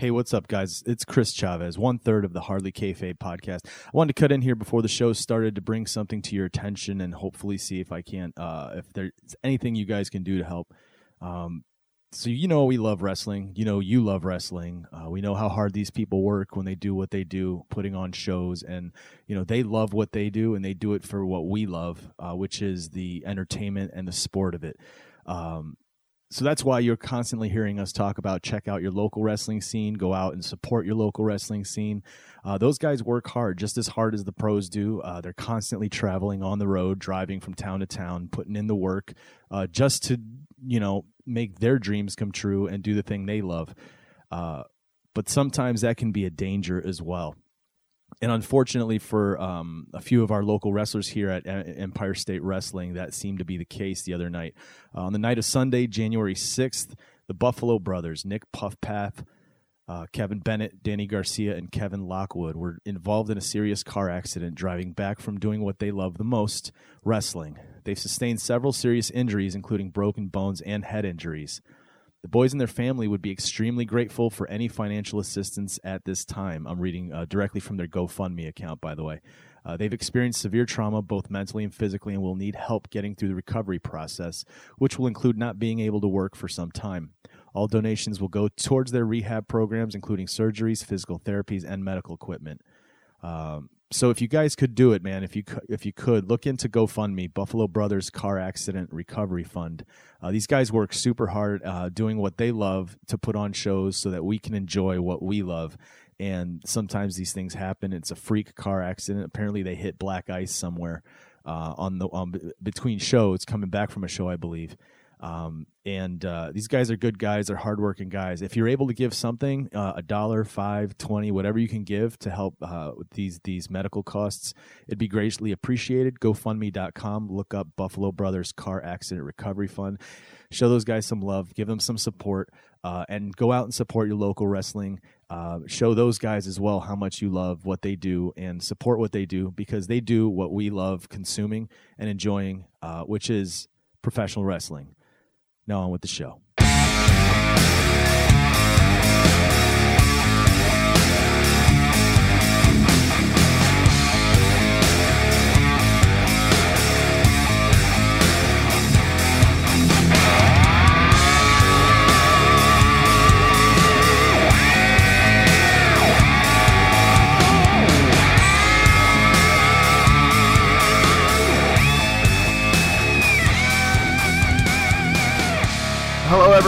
Hey, what's up, guys? It's Chris Chavez, one third of the Hardly Kayfabe podcast. I wanted to cut in here before the show started to bring something to your attention and hopefully see if I can, uh, if there's anything you guys can do to help. Um, so you know we love wrestling. You know you love wrestling. Uh, we know how hard these people work when they do what they do, putting on shows, and you know they love what they do, and they do it for what we love, uh, which is the entertainment and the sport of it. Um, so that's why you're constantly hearing us talk about check out your local wrestling scene, go out and support your local wrestling scene. Uh, those guys work hard, just as hard as the pros do. Uh, they're constantly traveling on the road, driving from town to town, putting in the work, uh, just to you know make their dreams come true and do the thing they love. Uh, but sometimes that can be a danger as well and unfortunately for um, a few of our local wrestlers here at Empire State Wrestling, that seemed to be the case the other night. Uh, on the night of Sunday, January 6th, the Buffalo brothers, Nick Puffpath, uh, Kevin Bennett, Danny Garcia, and Kevin Lockwood, were involved in a serious car accident driving back from doing what they love the most wrestling. They've sustained several serious injuries, including broken bones and head injuries. The boys and their family would be extremely grateful for any financial assistance at this time. I'm reading uh, directly from their GoFundMe account, by the way. Uh, they've experienced severe trauma, both mentally and physically, and will need help getting through the recovery process, which will include not being able to work for some time. All donations will go towards their rehab programs, including surgeries, physical therapies, and medical equipment. Um, so if you guys could do it, man, if you if you could look into GoFundMe, Buffalo Brothers Car Accident Recovery Fund. Uh, these guys work super hard, uh, doing what they love to put on shows so that we can enjoy what we love. And sometimes these things happen. It's a freak car accident. Apparently, they hit black ice somewhere uh, on the um, between shows, coming back from a show, I believe. Um, and uh, these guys are good guys. They're hardworking guys. If you're able to give something, uh, a dollar, five, twenty, whatever you can give to help uh, with these these medical costs, it'd be greatly appreciated. GoFundMe.com. Look up Buffalo Brothers Car Accident Recovery Fund. Show those guys some love. Give them some support, uh, and go out and support your local wrestling. Uh, show those guys as well how much you love what they do and support what they do because they do what we love consuming and enjoying, uh, which is professional wrestling. Now on with the show.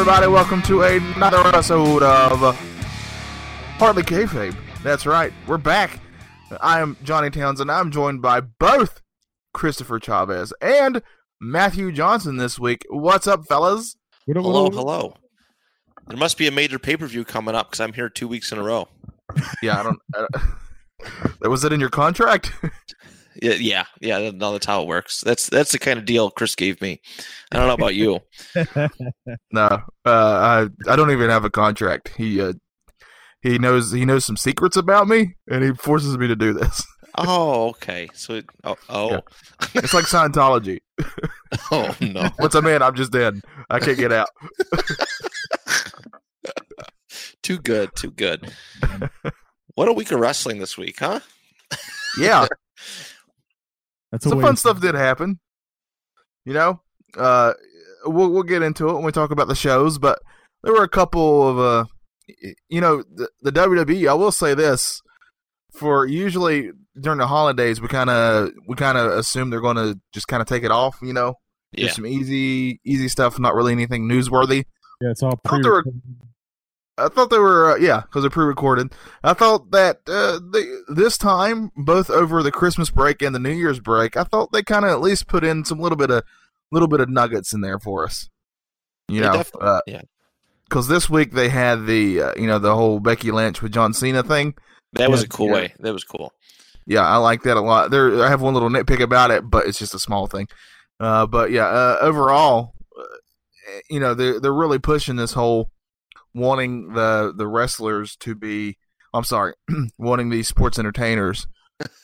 Everybody. Welcome to another episode of Hardly Kayfabe. That's right. We're back. I am Johnny Townsend. I'm joined by both Christopher Chavez and Matthew Johnson this week. What's up, fellas? Hello, hello. There must be a major pay per view coming up because I'm here two weeks in a row. Yeah, I don't. I, uh, was it in your contract? Yeah, yeah, yeah. No, that's how it works. That's that's the kind of deal Chris gave me. I don't know about you. no, uh, I I don't even have a contract. He uh, he knows he knows some secrets about me, and he forces me to do this. Oh, okay. So, oh, oh. Yeah. it's like Scientology. oh no! Once I'm in, I'm just dead. I can't get out. too good, too good. What a week of wrestling this week, huh? Yeah, that's some fun stuff did happen. You know, uh, we'll we'll get into it when we talk about the shows, but there were a couple of uh, you know, the, the WWE. I will say this: for usually during the holidays, we kind of we kind of assume they're going to just kind of take it off. You know, yeah. some easy easy stuff, not really anything newsworthy. Yeah, it's all. Pre- I thought they were, uh, yeah, because they're pre-recorded. I thought that uh, they, this time, both over the Christmas break and the New Year's break, I thought they kind of at least put in some little bit of little bit of nuggets in there for us. You they know, uh, yeah. Because this week they had the, uh, you know, the whole Becky Lynch with John Cena thing. That was a cool yeah. way. That was cool. Yeah, I like that a lot. There, I have one little nitpick about it, but it's just a small thing. Uh, but yeah, uh, overall, you know, they're they're really pushing this whole wanting the the wrestlers to be I'm sorry, wanting these sports entertainers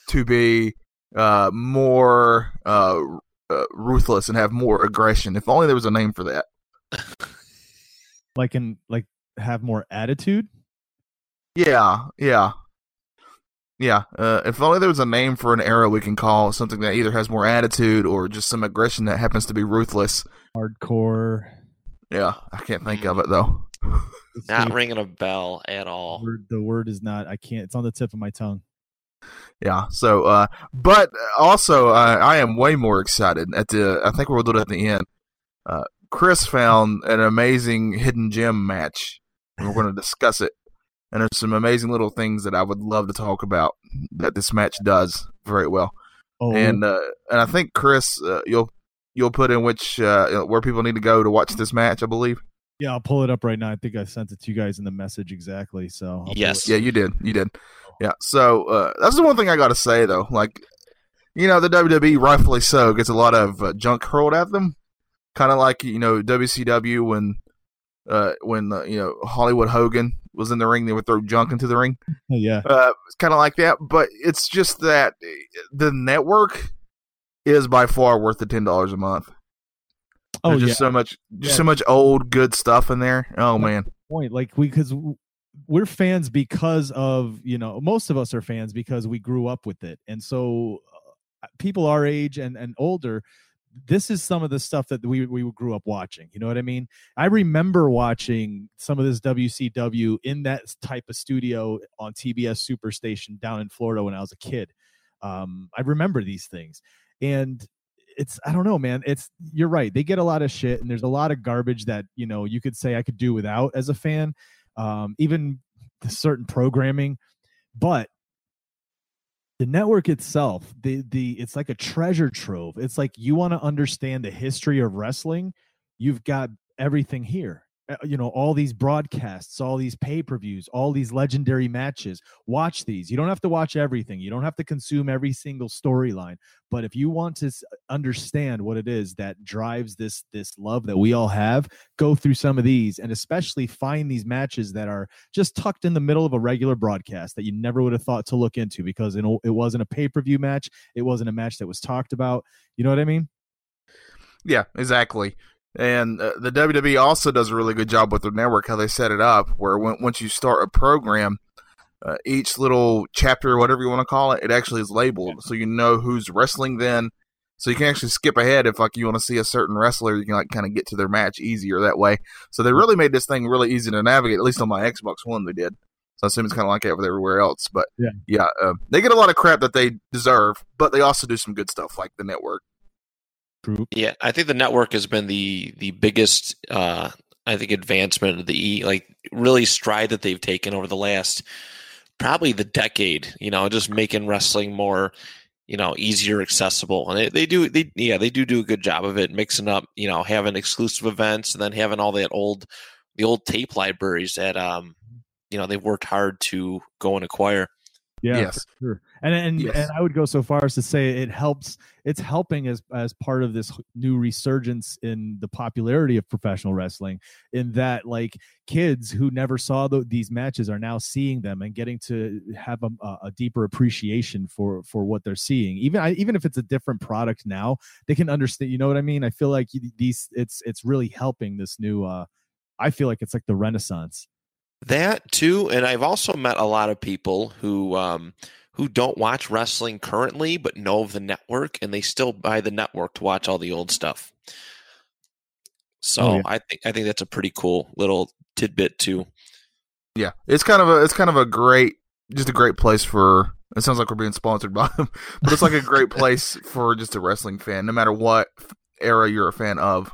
to be uh, more uh, uh, ruthless and have more aggression. If only there was a name for that. like in like have more attitude. Yeah, yeah, yeah. Uh, if only there was a name for an era we can call something that either has more attitude or just some aggression that happens to be ruthless. Hardcore. Yeah, I can't think of it though. not ringing a bell at all. The word, the word is not. I can't. It's on the tip of my tongue. Yeah. So, uh, but also, uh, I am way more excited at the. I think we'll do it at the end. Uh, Chris found an amazing hidden gem match, and we're going to discuss it. And there's some amazing little things that I would love to talk about that this match does very well. Oh. And uh, and I think Chris, uh, you'll you'll put in which uh, where people need to go to watch this match. I believe. Yeah, I'll pull it up right now. I think I sent it to you guys in the message exactly. So I'll yes, yeah, you did, you did. Yeah. So uh, that's the one thing I got to say though. Like, you know, the WWE rightfully so gets a lot of uh, junk hurled at them, kind of like you know WCW when uh, when uh, you know Hollywood Hogan was in the ring, they would throw junk into the ring. Yeah, uh, it's kind of like that. But it's just that the network is by far worth the ten dollars a month. Oh, There's just yeah. so much, just yeah. so much old good stuff in there. Oh That's man, point like we because we're fans because of you know most of us are fans because we grew up with it, and so uh, people our age and and older this is some of the stuff that we we grew up watching. You know what I mean? I remember watching some of this WCW in that type of studio on TBS Superstation down in Florida when I was a kid. Um, I remember these things, and it's I don't know, man. It's you're right. They get a lot of shit, and there's a lot of garbage that you know you could say I could do without as a fan, um, even certain programming. But the network itself, the the it's like a treasure trove. It's like you want to understand the history of wrestling, you've got everything here. Uh, you know all these broadcasts all these pay-per-views all these legendary matches. Watch these. You don't have to watch everything. You don't have to consume every single storyline. But if you want to understand what it is that drives this this love that we all have go through some of these and especially find these matches that are just tucked in the middle of a regular broadcast that you never would have thought to look into because it wasn't a pay-per-view match. It wasn't a match that was talked about. You know what i mean? Yeah exactly and uh, the WWE also does a really good job with their network, how they set it up, where when, once you start a program, uh, each little chapter, whatever you want to call it, it actually is labeled, so you know who's wrestling then. So you can actually skip ahead if like you want to see a certain wrestler, you can like kind of get to their match easier that way. So they really made this thing really easy to navigate. At least on my Xbox One, they did. So I assume it's kind of like that with everywhere else. But yeah, yeah, uh, they get a lot of crap that they deserve, but they also do some good stuff like the network. True. Yeah, I think the network has been the the biggest uh I think advancement of the E like really stride that they've taken over the last probably the decade, you know, just making wrestling more you know easier accessible and they, they do they yeah they do do a good job of it mixing up you know having exclusive events and then having all that old the old tape libraries that um you know they've worked hard to go and acquire yeah, yes. sure. And and yes. and I would go so far as to say it helps. It's helping as as part of this new resurgence in the popularity of professional wrestling. In that, like kids who never saw the, these matches are now seeing them and getting to have a, a, deeper appreciation for for what they're seeing. Even I, even if it's a different product now, they can understand. You know what I mean? I feel like these it's it's really helping this new. uh I feel like it's like the renaissance that too, and I've also met a lot of people who um, who don't watch wrestling currently, but know of the network, and they still buy the network to watch all the old stuff. So oh, yeah. I think I think that's a pretty cool little tidbit too. Yeah, it's kind of a it's kind of a great just a great place for. It sounds like we're being sponsored by them, but it's like a great place for just a wrestling fan, no matter what era you're a fan of.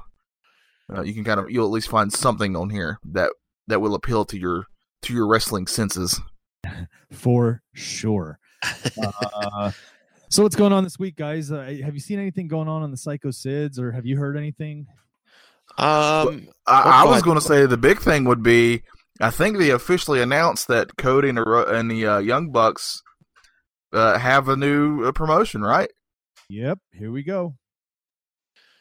Uh, you can kind of you'll at least find something on here that that will appeal to your to your wrestling senses. For sure. uh, so what's going on this week, guys? Uh, have you seen anything going on on the Psycho Sids, or have you heard anything? Um, I, I was going to say the big thing would be I think they officially announced that Cody and the, and the uh, Young Bucks uh, have a new uh, promotion, right? Yep, here we go.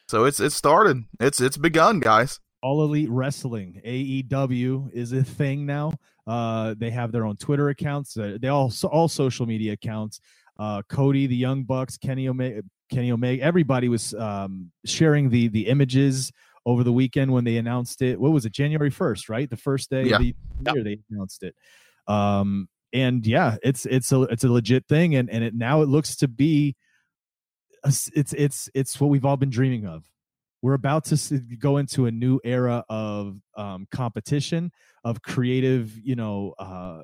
So it's it's started. It's it's begun, guys. All Elite Wrestling AEW is a thing now. Uh, they have their own Twitter accounts. Uh, they all all social media accounts. Uh, Cody, the Young Bucks, Kenny Omega, Kenny Omega. Everybody was um, sharing the the images over the weekend when they announced it. What was it? January first, right? The first day yeah. of the year they announced it. Um, and yeah, it's it's a it's a legit thing, and and it now it looks to be, a, it's it's it's what we've all been dreaming of. We're about to go into a new era of um, competition, of creative, you know, uh,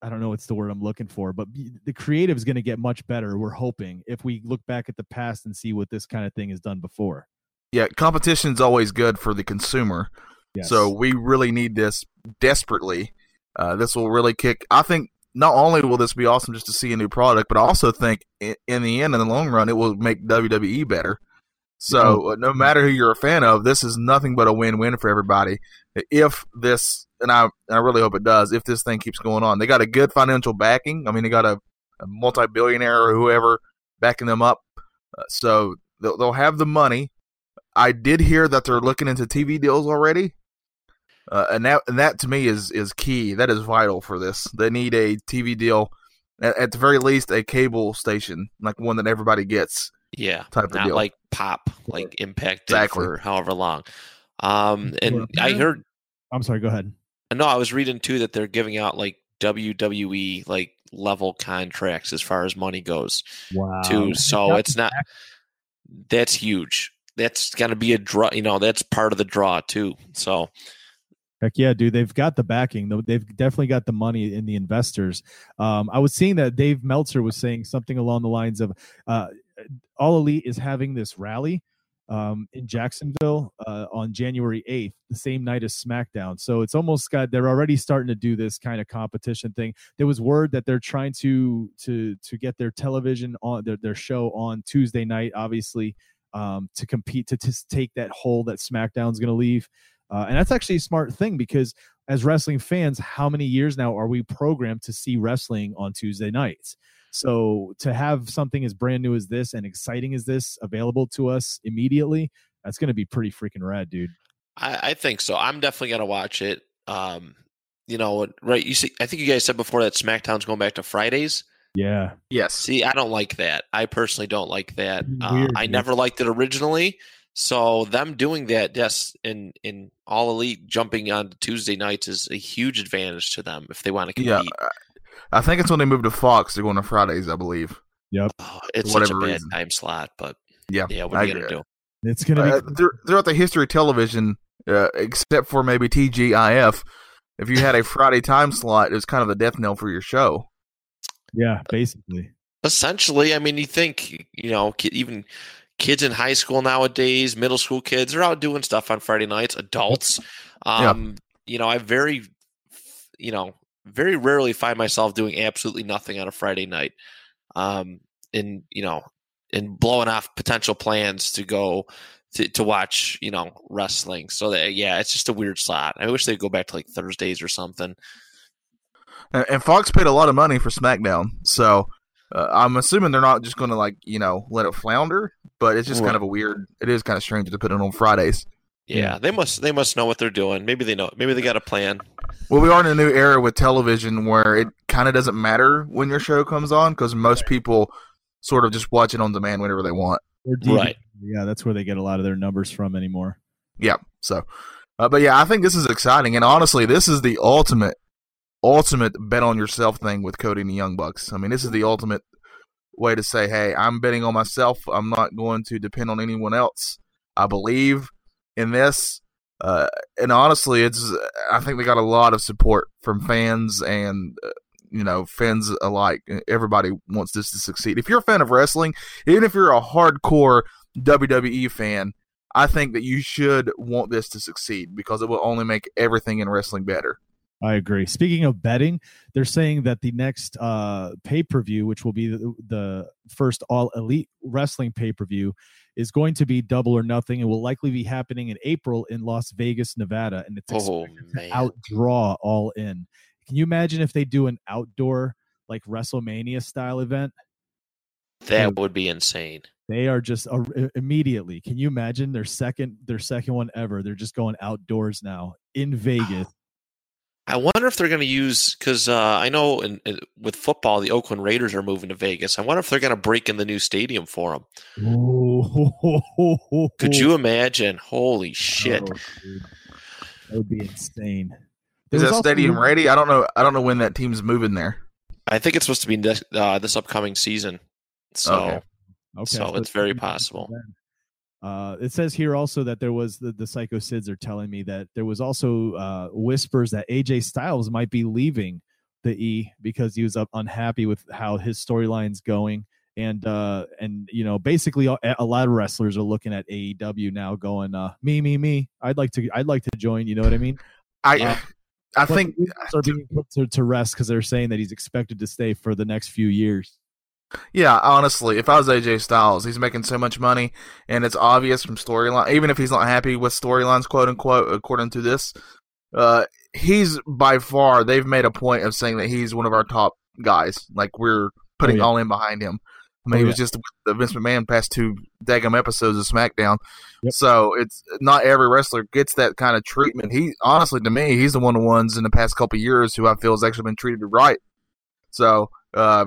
I don't know what's the word I'm looking for, but the creative is going to get much better. We're hoping if we look back at the past and see what this kind of thing has done before. Yeah, competition is always good for the consumer. Yes. So we really need this desperately. Uh, this will really kick. I think not only will this be awesome just to see a new product, but I also think in, in the end, in the long run, it will make WWE better. So uh, no matter who you're a fan of, this is nothing but a win-win for everybody. If this and I, I really hope it does. If this thing keeps going on, they got a good financial backing. I mean, they got a, a multi-billionaire or whoever backing them up, uh, so they'll, they'll have the money. I did hear that they're looking into TV deals already, uh, and that and that to me is is key. That is vital for this. They need a TV deal, at, at the very least, a cable station like one that everybody gets. Yeah, type not of deal. like pop, like Impact exactly. for however long. Um, and I heard. I'm sorry. Go ahead. No, I was reading too that they're giving out like WWE like level contracts as far as money goes. Wow. Too. So it's not that's huge. That's gonna be a draw you know, that's part of the draw too. So Heck yeah, dude! They've got the backing. They've definitely got the money in the investors. Um, I was seeing that Dave Meltzer was saying something along the lines of, uh, "All Elite is having this rally um, in Jacksonville uh, on January 8th, the same night as SmackDown. So it's almost got they're already starting to do this kind of competition thing. There was word that they're trying to to to get their television on their their show on Tuesday night, obviously, um, to compete to, take that hole that SmackDown's going to leave. Uh, and that's actually a smart thing because as wrestling fans, how many years now are we programmed to see wrestling on Tuesday nights? So to have something as brand new as this and exciting as this available to us immediately, that's going to be pretty freaking rad, dude. I, I think so. I'm definitely going to watch it. Um, you know, right? You see, I think you guys said before that SmackDown's going back to Fridays. Yeah. Yes. See, I don't like that. I personally don't like that. Uh, Weird, uh, I never liked it originally. So them doing that, yes, in in all elite jumping on Tuesday nights is a huge advantage to them if they want to compete. Yeah, I think it's when they moved to Fox. They're going to Fridays, I believe. Yep. Oh, it's such a bad reason. time slot, but yeah, yeah. What are you gonna do? It's gonna be uh, throughout the history of television, uh, except for maybe TGIF. If you had a Friday time slot, it was kind of the death knell for your show. Yeah, basically. Essentially, I mean, you think you know, even kids in high school nowadays, middle school kids, are out doing stuff on Friday nights. Adults, um, yeah. you know, I very, you know, very rarely find myself doing absolutely nothing on a Friday night. Um, and you know, and blowing off potential plans to go to, to watch, you know, wrestling. So that yeah, it's just a weird slot. I wish they'd go back to like Thursdays or something. And Fox paid a lot of money for SmackDown, so uh, I'm assuming they're not just going to like you know let it flounder. But it's just right. kind of a weird. It is kind of strange to put it on Fridays. Yeah, they must they must know what they're doing. Maybe they know. Maybe they got a plan. Well, we are in a new era with television where it kind of doesn't matter when your show comes on because most right. people sort of just watch it on demand whenever they want. Right. Yeah, that's where they get a lot of their numbers from anymore. Yeah. So, uh, but yeah, I think this is exciting, and honestly, this is the ultimate, ultimate bet on yourself thing with Cody and the Young Bucks. I mean, this is the ultimate way to say, "Hey, I'm betting on myself. I'm not going to depend on anyone else. I believe in this." Uh, and honestly, it's I think they got a lot of support from fans and uh, you know fans alike. Everybody wants this to succeed. If you're a fan of wrestling, even if you're a hardcore WWE fan, I think that you should want this to succeed because it will only make everything in wrestling better. I agree. Speaking of betting, they're saying that the next uh, pay per view, which will be the, the first all elite wrestling pay per view, is going to be double or nothing and will likely be happening in April in Las Vegas, Nevada. And it's oh, to outdraw all in. Can you imagine if they do an outdoor like WrestleMania style event? That would be insane. They are just uh, immediately. Can you imagine their second their second one ever? They're just going outdoors now in Vegas. I wonder if they're going to use because uh, I know in, in, with football the Oakland Raiders are moving to Vegas. I wonder if they're going to break in the new stadium for them. Could you imagine? Holy shit! Oh, that would be insane. Is that stadium ready? I don't know. I don't know when that team's moving there. I think it's supposed to be this, uh, this upcoming season. So, okay. Okay. so, so it's very possible. Uh, it says here also that there was the, the Psycho Sids are telling me that there was also uh, whispers that AJ Styles might be leaving the E because he was up unhappy with how his storyline's going. And uh, and you know basically a, a, lot of wrestlers are looking at AEW now, going uh, me me me. I'd like to I'd like to join. You know what I mean? I uh, I think are being put to, to rest because they're saying that he's expected to stay for the next few years. Yeah, honestly, if I was AJ Styles, he's making so much money, and it's obvious from storyline. Even if he's not happy with storylines, quote unquote, according to this, uh, he's by far they've made a point of saying that he's one of our top guys. Like we're putting oh, yeah. all in behind him. I mean, oh, he was yeah. just the Vince McMahon past two daggum episodes of SmackDown. Yep. So it's not every wrestler gets that kind of treatment. He honestly, to me, he's the one of the ones in the past couple years who I feel has actually been treated right. So uh,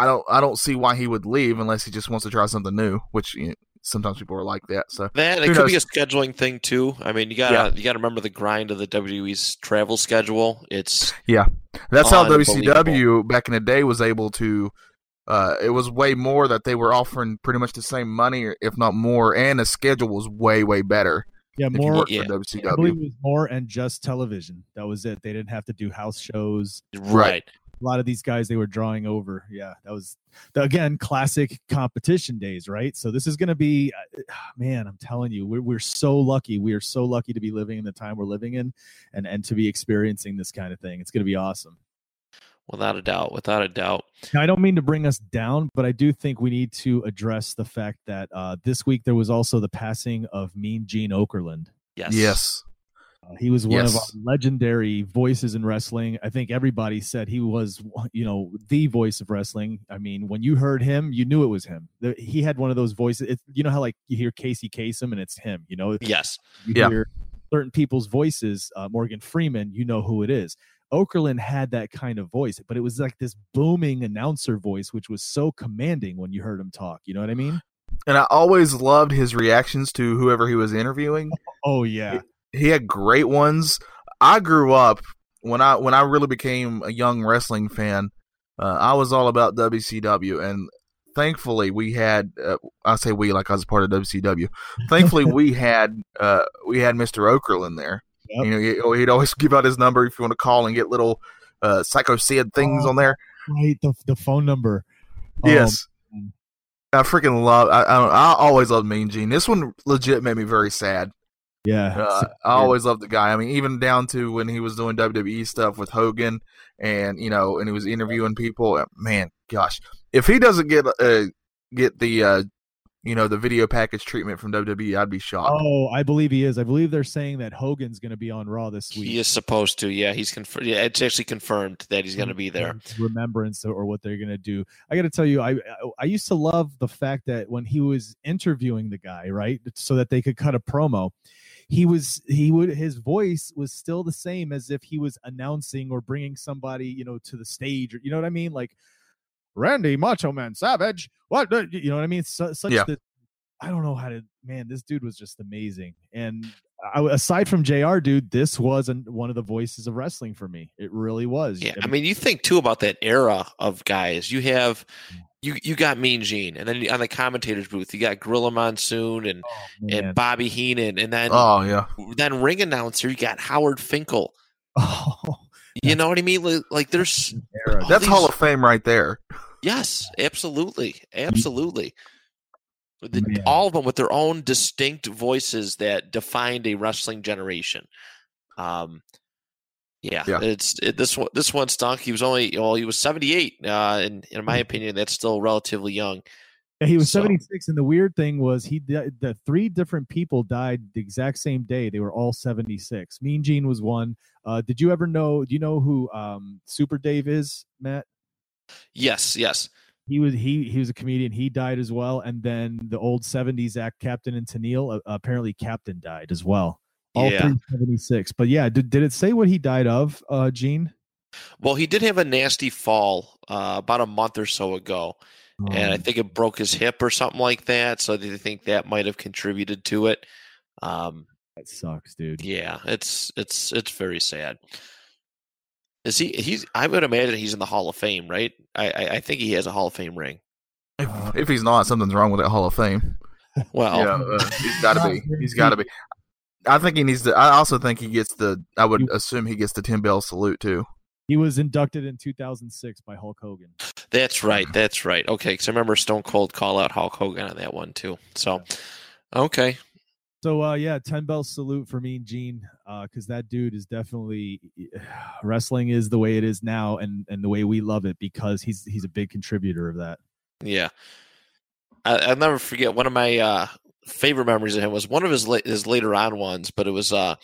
I don't I don't see why he would leave unless he just wants to try something new, which you know, sometimes people are like that. So that it could knows? be a scheduling thing too. I mean, you gotta yeah. you gotta remember the grind of the WWE's travel schedule. It's yeah, that's how WCW back in the day was able to. Uh, it was way more that they were offering pretty much the same money, if not more, and the schedule was way way better. Yeah, more. Yeah. WCW. I believe it was more and just television. That was it. They didn't have to do house shows. Right a lot of these guys they were drawing over. Yeah, that was the, again classic competition days, right? So this is going to be, uh, man, I'm telling you, we're we're so lucky. We are so lucky to be living in the time we're living in, and and to be experiencing this kind of thing. It's going to be awesome. Without a doubt, without a doubt. Now, I don't mean to bring us down, but I do think we need to address the fact that uh, this week there was also the passing of Mean Gene Okerlund. Yes. Yes. Uh, he was one yes. of our legendary voices in wrestling. I think everybody said he was, you know, the voice of wrestling. I mean, when you heard him, you knew it was him. He had one of those voices. It, you know how like you hear Casey Kasem and it's him. You know, yes, you yeah. hear certain people's voices. Uh, Morgan Freeman, you know who it is. Okerlund had that kind of voice, but it was like this booming announcer voice, which was so commanding when you heard him talk. You know what I mean? And I always loved his reactions to whoever he was interviewing. Oh yeah, he had great ones. I grew up when I when I really became a young wrestling fan. Uh, I was all about WCW, and thankfully we had uh, I say we like I was part of WCW. Thankfully we had uh, we had Mister Okerlund there. Yep. You know, he'd always give out his number if you want to call and get little uh, Psycho Sid things oh, on there. Right, the the phone number. Yes. Um, I freaking love. I, I, I always loved Mean Gene. This one legit made me very sad. Yeah, uh, I always loved the guy. I mean, even down to when he was doing WWE stuff with Hogan, and you know, and he was interviewing people. Uh, man, gosh, if he doesn't get uh, get the uh, you know the video package treatment from WWE, I'd be shocked. Oh, I believe he is. I believe they're saying that Hogan's going to be on Raw this week. He is supposed to. Yeah, he's confirmed. Yeah, it's actually confirmed that he's going to be there. Remembrance or what they're going to do. I got to tell you, I I used to love the fact that when he was interviewing the guy, right, so that they could cut a promo he was he would his voice was still the same as if he was announcing or bringing somebody you know to the stage or you know what i mean? Like randy macho man savage what you know what i mean? So, such yeah. i don't know how to man this dude was just amazing. And I, aside from jr dude this was an, one of the voices of wrestling for me. It really was. Yeah i mean you think too about that era of guys. You have mm. You you got Mean Gene, and then on the commentators booth you got Gorilla Monsoon and oh, and Bobby Heenan, and then oh yeah, then ring announcer you got Howard Finkel. Oh, you know what I mean? Like, like there's that's these... Hall of Fame right there. Yes, absolutely, absolutely. The, all of them with their own distinct voices that defined a wrestling generation. Um, yeah, yeah. it's it, this one. This one stunk. He was only well, he was seventy eight. Uh, and in my mm. opinion, that's still relatively young. Yeah, he was so. 76 and the weird thing was he the three different people died the exact same day they were all 76 mean gene was one uh did you ever know do you know who um super dave is matt yes yes he was he he was a comedian he died as well and then the old 70s act captain and Tennille uh, apparently captain died as well all yeah. 376. But yeah, did, did it say what he died of, uh, Gene? Well, he did have a nasty fall uh, about a month or so ago. And I oh. think it broke his hip or something like that. So they think that might have contributed to it. Um, That sucks, dude. Yeah, it's it's it's very sad. Is he? He's. I would imagine he's in the Hall of Fame, right? I I, I think he has a Hall of Fame ring. If, if he's not, something's wrong with that Hall of Fame. Well, yeah, uh, he's got to be. He's got to be. I think he needs to. I also think he gets the. I would assume he gets the ten bell salute too. He was inducted in 2006 by Hulk Hogan. That's right. That's right. Okay, because I remember Stone Cold call out Hulk Hogan on that one too. So, okay. So uh, yeah, ten bell salute for me, Gene, because uh, that dude is definitely wrestling is the way it is now, and and the way we love it because he's he's a big contributor of that. Yeah, I, will never forget one of my uh, favorite memories of him was one of his la- his later on ones, but it was uh,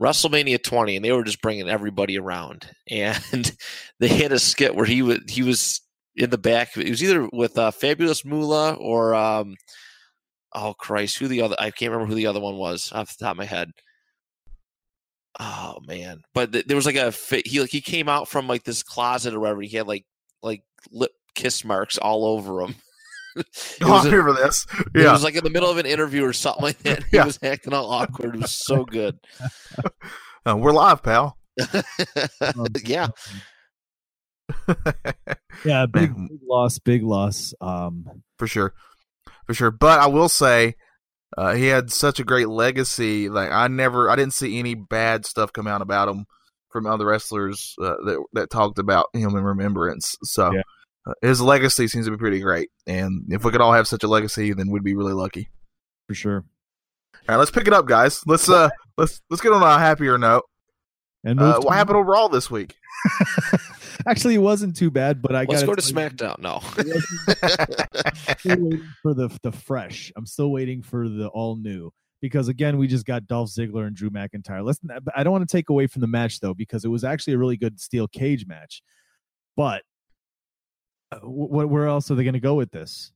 WrestleMania 20, and they were just bringing everybody around, and they had a skit where he was he was in the back. It was either with uh, Fabulous Moolah or um, oh Christ, who the other? I can't remember who the other one was off the top of my head. Oh man, but th- there was like a he like he came out from like this closet or whatever. He had like like lip kiss marks all over him. oh, I remember this. Yeah. It was like in the middle of an interview or something like that. He yeah. was acting all awkward. It was so good. Uh, we're live, pal. yeah. yeah, big, big, loss, big loss. Um, for sure, for sure. But I will say, uh, he had such a great legacy. Like I never, I didn't see any bad stuff come out about him from other wrestlers uh, that that talked about him in remembrance. So. Yeah uh, his legacy seems to be pretty great. And if we could all have such a legacy, then we'd be really lucky. For sure. All right, let's pick it up, guys. Let's uh let's let's get on a happier note. And uh, what happened overall this week? Actually, it wasn't too bad, but I got to go to SmackDown. No, for the the fresh. I'm still waiting for the all new because again, we just got Dolph Ziggler and Drew McIntyre. Listen, I don't want to take away from the match though because it was actually a really good steel cage match, but what where else are they going to go with this?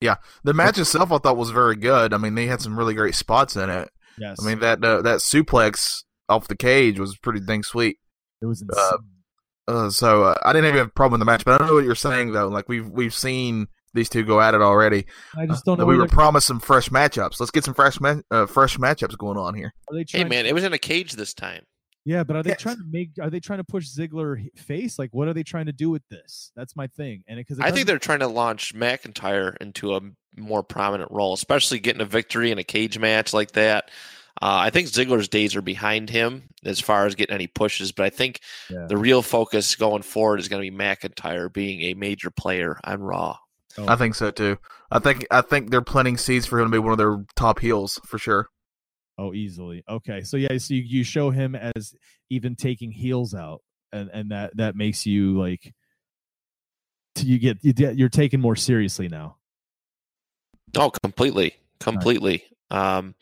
Yeah, the match itself I thought was very good. I mean, they had some really great spots in it. Yes, I mean that uh, that suplex off the cage was pretty dang sweet. It was uh, insane. Uh, uh, so uh, I didn't even have a problem with the match, but I don't know what you're saying though. Like we've we've seen these two go at it already. I just don't know. we were promised some fresh matchups. Let's get some fresh ma- fresh matchups going on here. hey man, it was in a cage this time. Yeah, but are they yes. trying to make? Are they trying to push Ziggler face? Like, what are they trying to do with this? That's my thing. And because I think they're trying to launch McIntyre into a more prominent role, especially getting a victory in a cage match like that. Uh, I think Ziggler's days are behind him as far as getting any pushes, but I think yeah. the real focus going forward is going to be McIntyre being a major player on Raw. Oh. I think so too. I think I think they're planting seeds for him to be one of their top heels for sure. Oh, easily. Okay, so yeah, so you, you show him as even taking heels out, and and that that makes you like you get you get, you're taken more seriously now. Oh, completely, completely. Right. Um,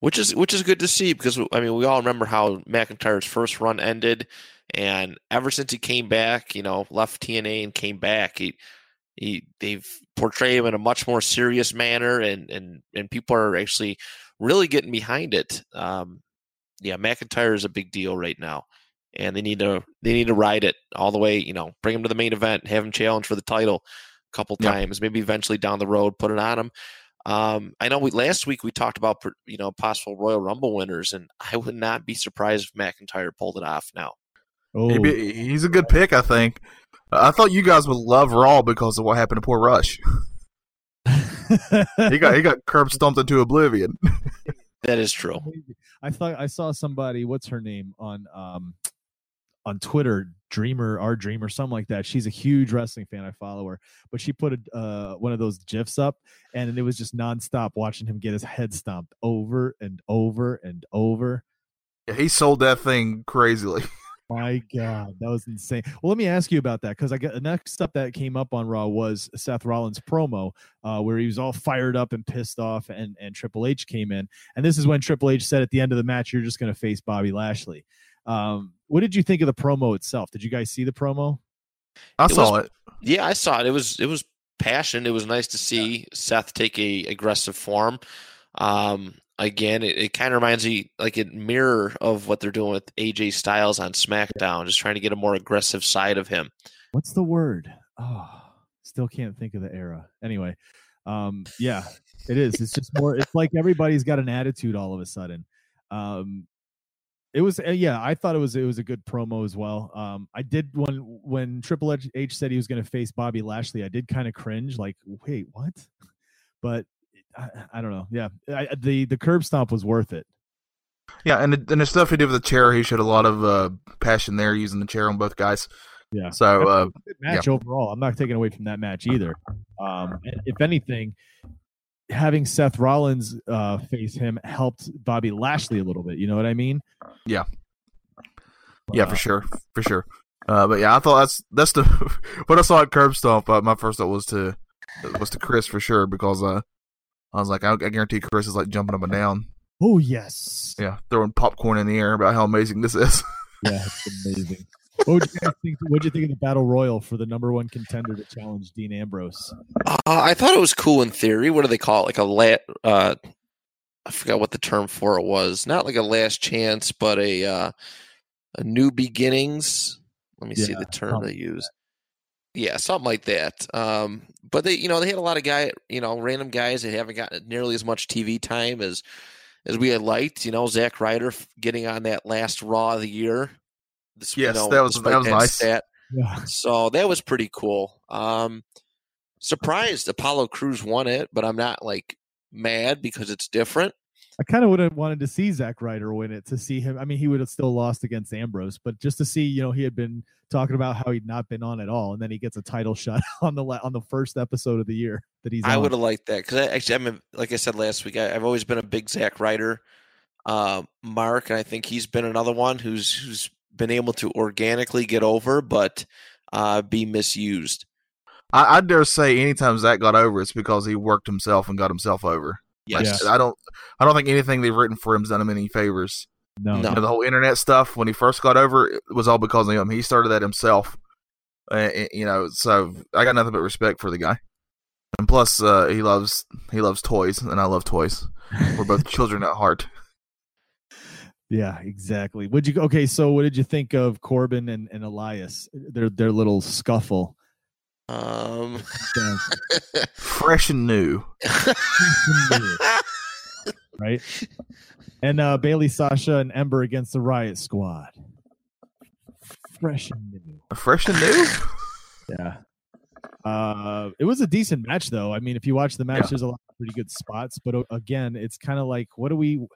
which is which is good to see because I mean we all remember how McIntyre's first run ended, and ever since he came back, you know, left TNA and came back, he he they've portrayed him in a much more serious manner, and and and people are actually really getting behind it. Um, yeah, McIntyre is a big deal right now, and they need to they need to ride it all the way. You know, bring him to the main event, have him challenge for the title a couple times, maybe eventually down the road, put it on him. Um, I know we last week we talked about you know possible Royal Rumble winners, and I would not be surprised if McIntyre pulled it off now. Oh, he's a good pick, I think. I thought you guys would love Raw because of what happened to poor Rush. he got he got curb stomped into oblivion. that is true. I thought I saw somebody. What's her name on um on Twitter? Dreamer, our Dreamer, something like that. She's a huge wrestling fan. I follow her, but she put a uh, one of those gifs up, and it was just nonstop watching him get his head stomped over and over and over. Yeah, he sold that thing crazily. My God, that was insane. Well, let me ask you about that because I got the next stuff that came up on Raw was Seth Rollins promo, uh, where he was all fired up and pissed off, and and Triple H came in, and this is when Triple H said at the end of the match, "You're just going to face Bobby Lashley." Um, what did you think of the promo itself? Did you guys see the promo? I it saw was, it. Yeah, I saw it. It was it was passion. It was nice to see yeah. Seth take a aggressive form. Um, again, it, it kind of reminds me like a mirror of what they're doing with AJ Styles on SmackDown, just trying to get a more aggressive side of him. What's the word? Oh, still can't think of the era. Anyway, um, yeah, it is. It's just more. It's like everybody's got an attitude all of a sudden. Um, it was uh, yeah, I thought it was it was a good promo as well. Um, I did when when Triple H said he was going to face Bobby Lashley, I did kind of cringe, like, wait, what? But I, I don't know. Yeah, I, the the curb stomp was worth it. Yeah, and the, and the stuff he did with the chair, he showed a lot of uh, passion there using the chair on both guys. Yeah. So uh, match yeah. overall, I'm not taking away from that match either. Um, if anything, having Seth Rollins uh, face him helped Bobby Lashley a little bit. You know what I mean? Yeah. Yeah, for sure, for sure. Uh, but yeah, I thought that's that's the when I saw it curb stomp. Uh, my first thought was to was to Chris for sure because uh, I was like, I, I guarantee Chris is like jumping up and down. Oh yes. Yeah, throwing popcorn in the air about how amazing this is. yeah, it's amazing. what would you think? What you think of the battle royal for the number one contender to challenge Dean Ambrose? Uh, I thought it was cool in theory. What do they call it? Like a la- uh, I forgot what the term for it was. Not like a last chance, but a uh, a new beginnings. Let me yeah, see the term they use. Yeah, something like that. Um, but they, you know, they had a lot of guy, you know, random guys that haven't gotten nearly as much TV time as as we had liked. You know, Zack Ryder getting on that last Raw of the year this, yes, you know, that was that was nice. Stat. Yeah. So that was pretty cool. Um, surprised Apollo Crews won it, but I'm not like mad because it's different. I kind of would have wanted to see Zack Ryder win it to see him. I mean, he would have still lost against Ambrose, but just to see, you know, he had been talking about how he'd not been on at all, and then he gets a title shot on the on the first episode of the year that he's. I would have liked that because actually, I mean, like I said last week, I, have always been a big Zack Ryder uh, mark, and I think he's been another one who's who's been able to organically get over, but uh, be misused. I, I, dare say, anytime Zack got over, it's because he worked himself and got himself over. Yes. I don't. I don't think anything they've written for him's done him any favors. No, no. You know, the whole internet stuff when he first got over it was all because of him. He started that himself. Uh, you know, so I got nothing but respect for the guy. And plus, uh, he loves he loves toys, and I love toys. We're both children at heart. Yeah, exactly. Would you okay? So, what did you think of Corbin and, and Elias? Their their little scuffle. Um, fresh and new. right? And uh Bayley, Sasha, and Ember against the Riot Squad. Fresh and new. Fresh and new. yeah. Uh, it was a decent match, though. I mean, if you watch the match, yeah. there's a lot of pretty good spots. But uh, again, it's kind of like, what do we?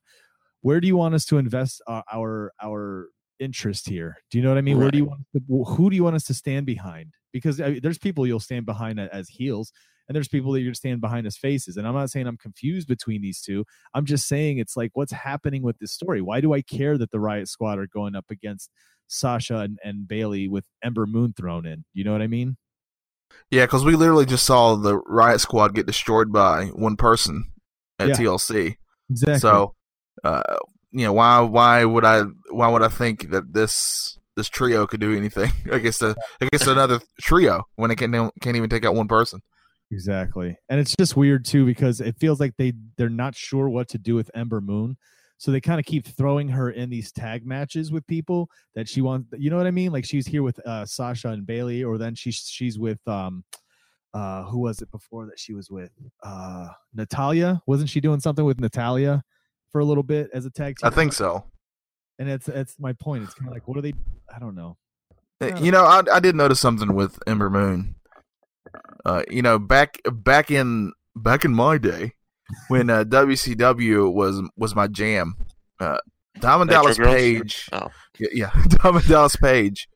where do you want us to invest uh, our our interest here? Do you know what I mean? Right. Where do you want to, who do you want us to stand behind? Because I there's people you'll stand behind as heels, and there's people that you're stand behind as faces. And I'm not saying I'm confused between these two. I'm just saying it's like what's happening with this story. Why do I care that the Riot Squad are going up against Sasha and, and Bayley with Ember Moon thrown in? You know what I mean? Yeah, because we literally just saw the Riot Squad get destroyed by one person at yeah. TLC. Exactly. So uh, you know, why why would I why would I think that this this trio could do anything I guess I guess another trio when it can can't even take out one person. Exactly, and it's just weird too because it feels like they they're not sure what to do with Ember Moon, so they kind of keep throwing her in these tag matches with people that she wants. You know what I mean? Like she's here with uh, Sasha and Bayley, or then she's she's with um, uh, who was it before that she was with? Uh, Natalya. Wasn't she doing something with Natalya for a little bit as a tag team. I think so. And it's it's my point. It's kind of like what are they? I don't know. I don't you know, I, I did notice something with Ember Moon. Uh, you know, back back in back in my day, when uh, WCW was was my jam. Uh, Diamond Dallas Page, oh. yeah, yeah, Diamond Dallas Page,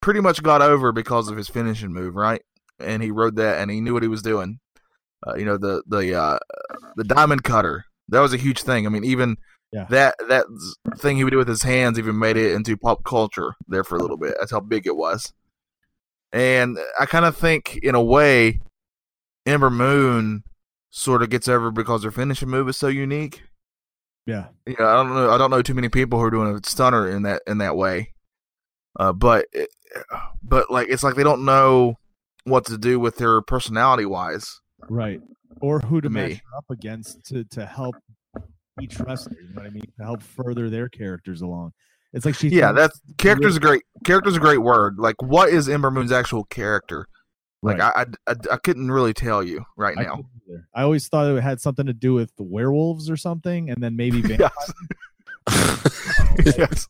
pretty much got over because of his finishing move, right? And he rode that, and he knew what he was doing. Uh, you know, the the uh, the Diamond Cutter, that was a huge thing. I mean, even yeah. that that thing he would do with his hands even made it into pop culture there for a little bit. That's how big it was. And I kind of think, in a way, Ember Moon sort of gets over because her finishing move is so unique. Yeah, yeah. I don't know. I don't know too many people who are doing a stunner in that in that way. Uh, but but like it's like they don't know what to do with their personality wise. Right or who to, to match up against to to help each wrestler. You know what I mean? To help further their characters along. It's like she. Yeah, that's character's a great character's a great word. Like, what is Ember Moon's actual character? Like, right. I, I, I couldn't really tell you right now. I, I, always thought it had something to do with the werewolves or something, and then maybe vampires. yes.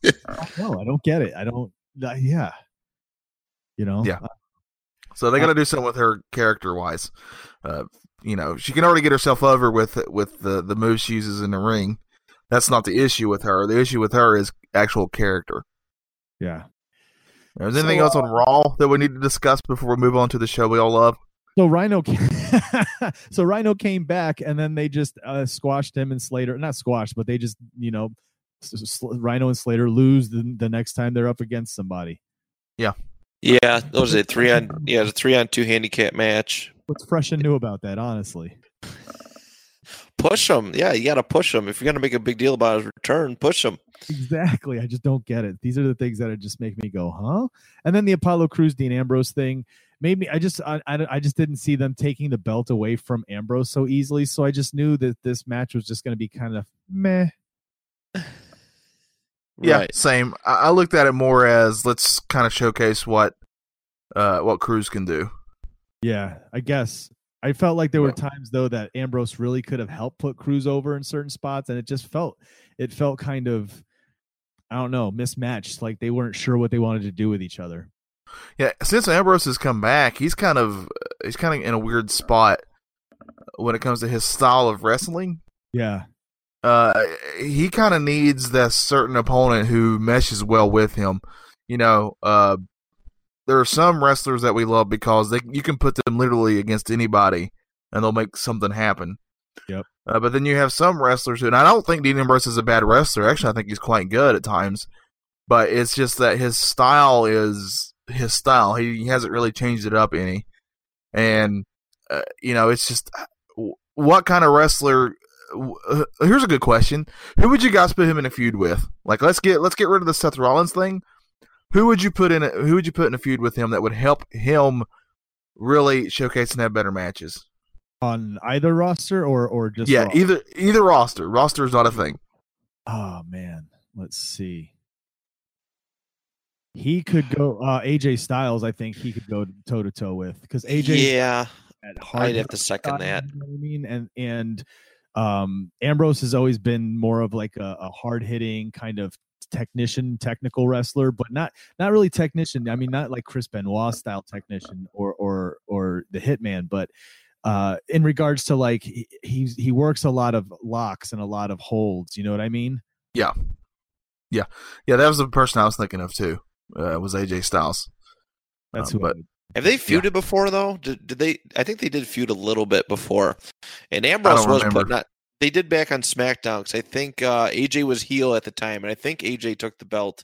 No, I don't get it. I don't. Uh, yeah. You know. Yeah. Uh, so they got to do something with her character wise. Uh, you know, she can already get herself over with with the the moves she uses in the ring. That's not the issue with her. The issue with her is actual character. Yeah. Is there anything so, else on uh, Raw that we need to discuss before we move on to the show we all love? So Rhino, came, so Rhino came back, and then they just uh, squashed him and Slater. Not squashed, but they just you know, Rhino and Slater lose the, the next time they're up against somebody. Yeah, yeah. That was a three on yeah, a three on two handicap match. What's fresh and new about that? Honestly, push him. Yeah, you got to push him if you're going to make a big deal about his return. Push him. Exactly. I just don't get it. These are the things that just make me go, huh? And then the Apollo Crews Dean Ambrose thing made me. I just I, I, I just didn't see them taking the belt away from Ambrose so easily. So I just knew that this match was just going to be kind of meh. Yeah, right. same. I, I looked at it more as let's kind of showcase what uh what Crews can do. Yeah, I guess. I felt like there were times though that Ambrose really could have helped put Crews over in certain spots, and it just felt it felt kind of I don't know mismatched. Like they weren't sure what they wanted to do with each other. Yeah, since Ambrose has come back, he's kind of he's kind of in a weird spot when it comes to his style of wrestling. Yeah. Uh, he kind of needs that certain opponent who meshes well with him. You know, uh, there are some wrestlers that we love because they you can put them literally against anybody and they'll make something happen. Yep. Uh, but then you have some wrestlers who, and I don't think Dean Ambrose is a bad wrestler. Actually, I think he's quite good at times. But it's just that his style is his style. He, he hasn't really changed it up any. And uh, you know, it's just what kind of wrestler uh, here's a good question. Who would you guys put him in a feud with? Like let's get let's get rid of the Seth Rollins thing. Who would you put in a, who would you put in a feud with him that would help him really showcase and have better matches? On either roster or or just Yeah, either either roster. Roster is not a thing. Oh man. Let's see. He could go uh, AJ Styles. I think he could go toe to toe with because AJ. Yeah, I'd have to second that. You know I mean, and and um, Ambrose has always been more of like a, a hard hitting kind of technician, technical wrestler, but not not really technician. I mean, not like Chris Benoit style technician or or or the Hitman, but uh, in regards to like he he's, he works a lot of locks and a lot of holds. You know what I mean? Yeah, yeah, yeah. That was the person I was thinking of too uh, was AJ Styles. That's um, who. But have they feuded yeah. before though? Did, did, they? I think they did feud a little bit before, and Ambrose was put not. They did back on SmackDown because I think uh, AJ was heel at the time, and I think AJ took the belt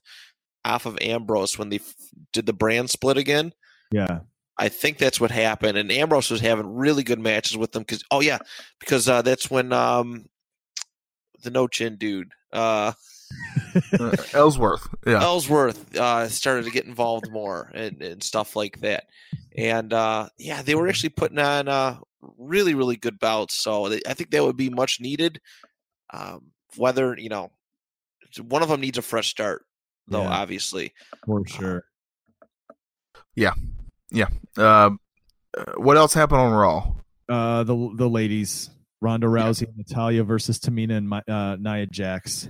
off of Ambrose when they f- did the brand split again. Yeah, I think that's what happened, and Ambrose was having really good matches with them because oh yeah, because uh, that's when um, the no chin dude. Uh, uh, Ellsworth, yeah, Ellsworth uh, started to get involved more and, and stuff like that, and uh, yeah, they were actually putting on uh, really, really good bouts. So they, I think that would be much needed. Um, whether you know, one of them needs a fresh start, though. Yeah, obviously, for uh, sure. Yeah, yeah. Um, uh, what else happened on Raw? Uh, the the ladies, Ronda Rousey, yeah. Natalya versus Tamina and uh, Nia Jax.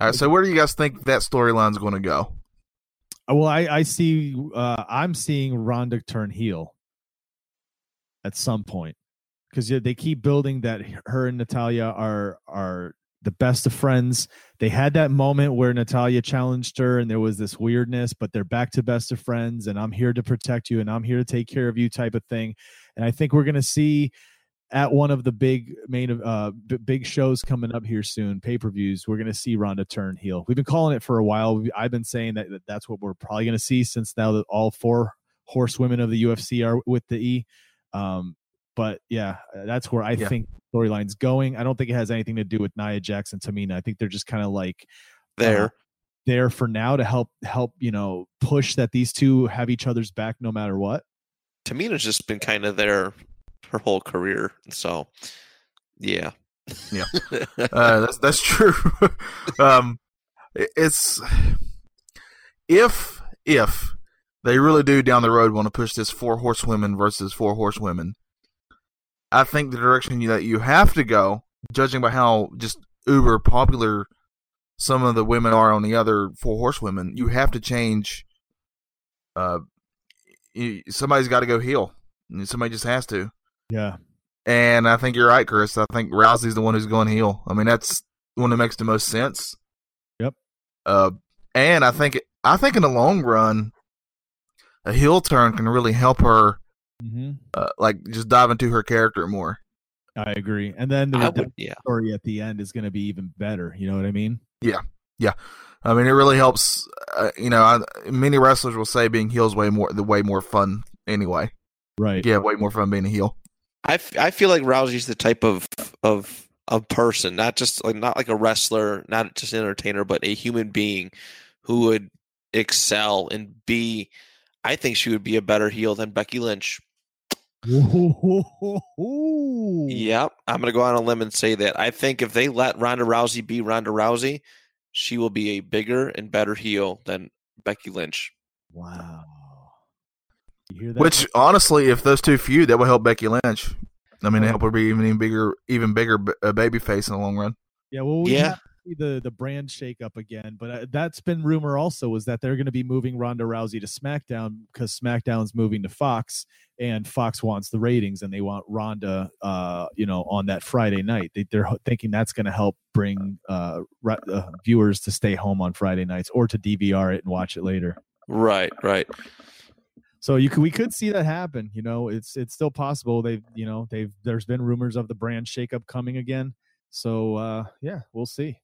All right, so where do you guys think that storyline's going to go? Well, I, I see. Uh, I'm seeing Ronda turn heel at some point because they keep building that her and Natalya are are the best of friends. They had that moment where Natalya challenged her, and there was this weirdness, but they're back to best of friends. And I'm here to protect you, and I'm here to take care of you, type of thing. And I think we're going to see at one of the big main uh b- big shows coming up here soon pay per views we're going to see Ronda turn heel we've been calling it for a while. I've been saying that, that that's what we're probably going to see since now that all four horsewomen of the UFC are with the E. Um but yeah that's where I yeah. think storyline's going. I don't think it has anything to do with Nia Jax and Tamina. I think they're just kind of like there uh, there. for now to help help you know push that these two have each other's back no matter what. Tamina's just been kind of there her whole career. So, yeah, yeah, uh, that's that's true. um, it's if if they really do down the road want to push this four horsewomen versus four horsewomen, I think the direction that you have to go, judging by how just uber popular some of the women are on the other four horsewomen, you have to change. Uh, you, somebody's got to go heel. Somebody just has to. Yeah. And I think you're right, Chris. I think Rousey's the one who's going heel. I mean, that's the one that makes the most sense. Yep. Uh, and I think I think in the long run, a heel turn can really help her, mm-hmm. uh, like just dive into her character more. I agree. And then the would, yeah. story at the end is going to be even better. You know what I mean? Yeah, yeah. I mean, it really helps. Uh, you know, I, many wrestlers will say being heels way more the way more fun anyway. Right. Yeah, way more fun being a heel. I, f- I feel like Rousey's the type of of of person, not just like not like a wrestler, not just an entertainer, but a human being who would excel and be. I think she would be a better heel than Becky Lynch. yep, I'm gonna go on a limb and say that. I think if they let Ronda Rousey be Ronda Rousey, she will be a bigger and better heel than Becky Lynch. Wow. Which honestly, if those two feud, that will help Becky Lynch. I mean, help her be even bigger, even bigger baby face in the long run. Yeah, well, we yeah. the the brand shakeup again, but uh, that's been rumor also was that they're going to be moving Ronda Rousey to SmackDown because SmackDown's moving to Fox, and Fox wants the ratings, and they want Ronda, uh, you know, on that Friday night. They, are thinking that's going to help bring uh, uh, viewers to stay home on Friday nights or to DVR it and watch it later. Right, right. So you could we could see that happen. You know, it's it's still possible. They've you know they've there's been rumors of the brand shakeup coming again. So uh, yeah, we'll see.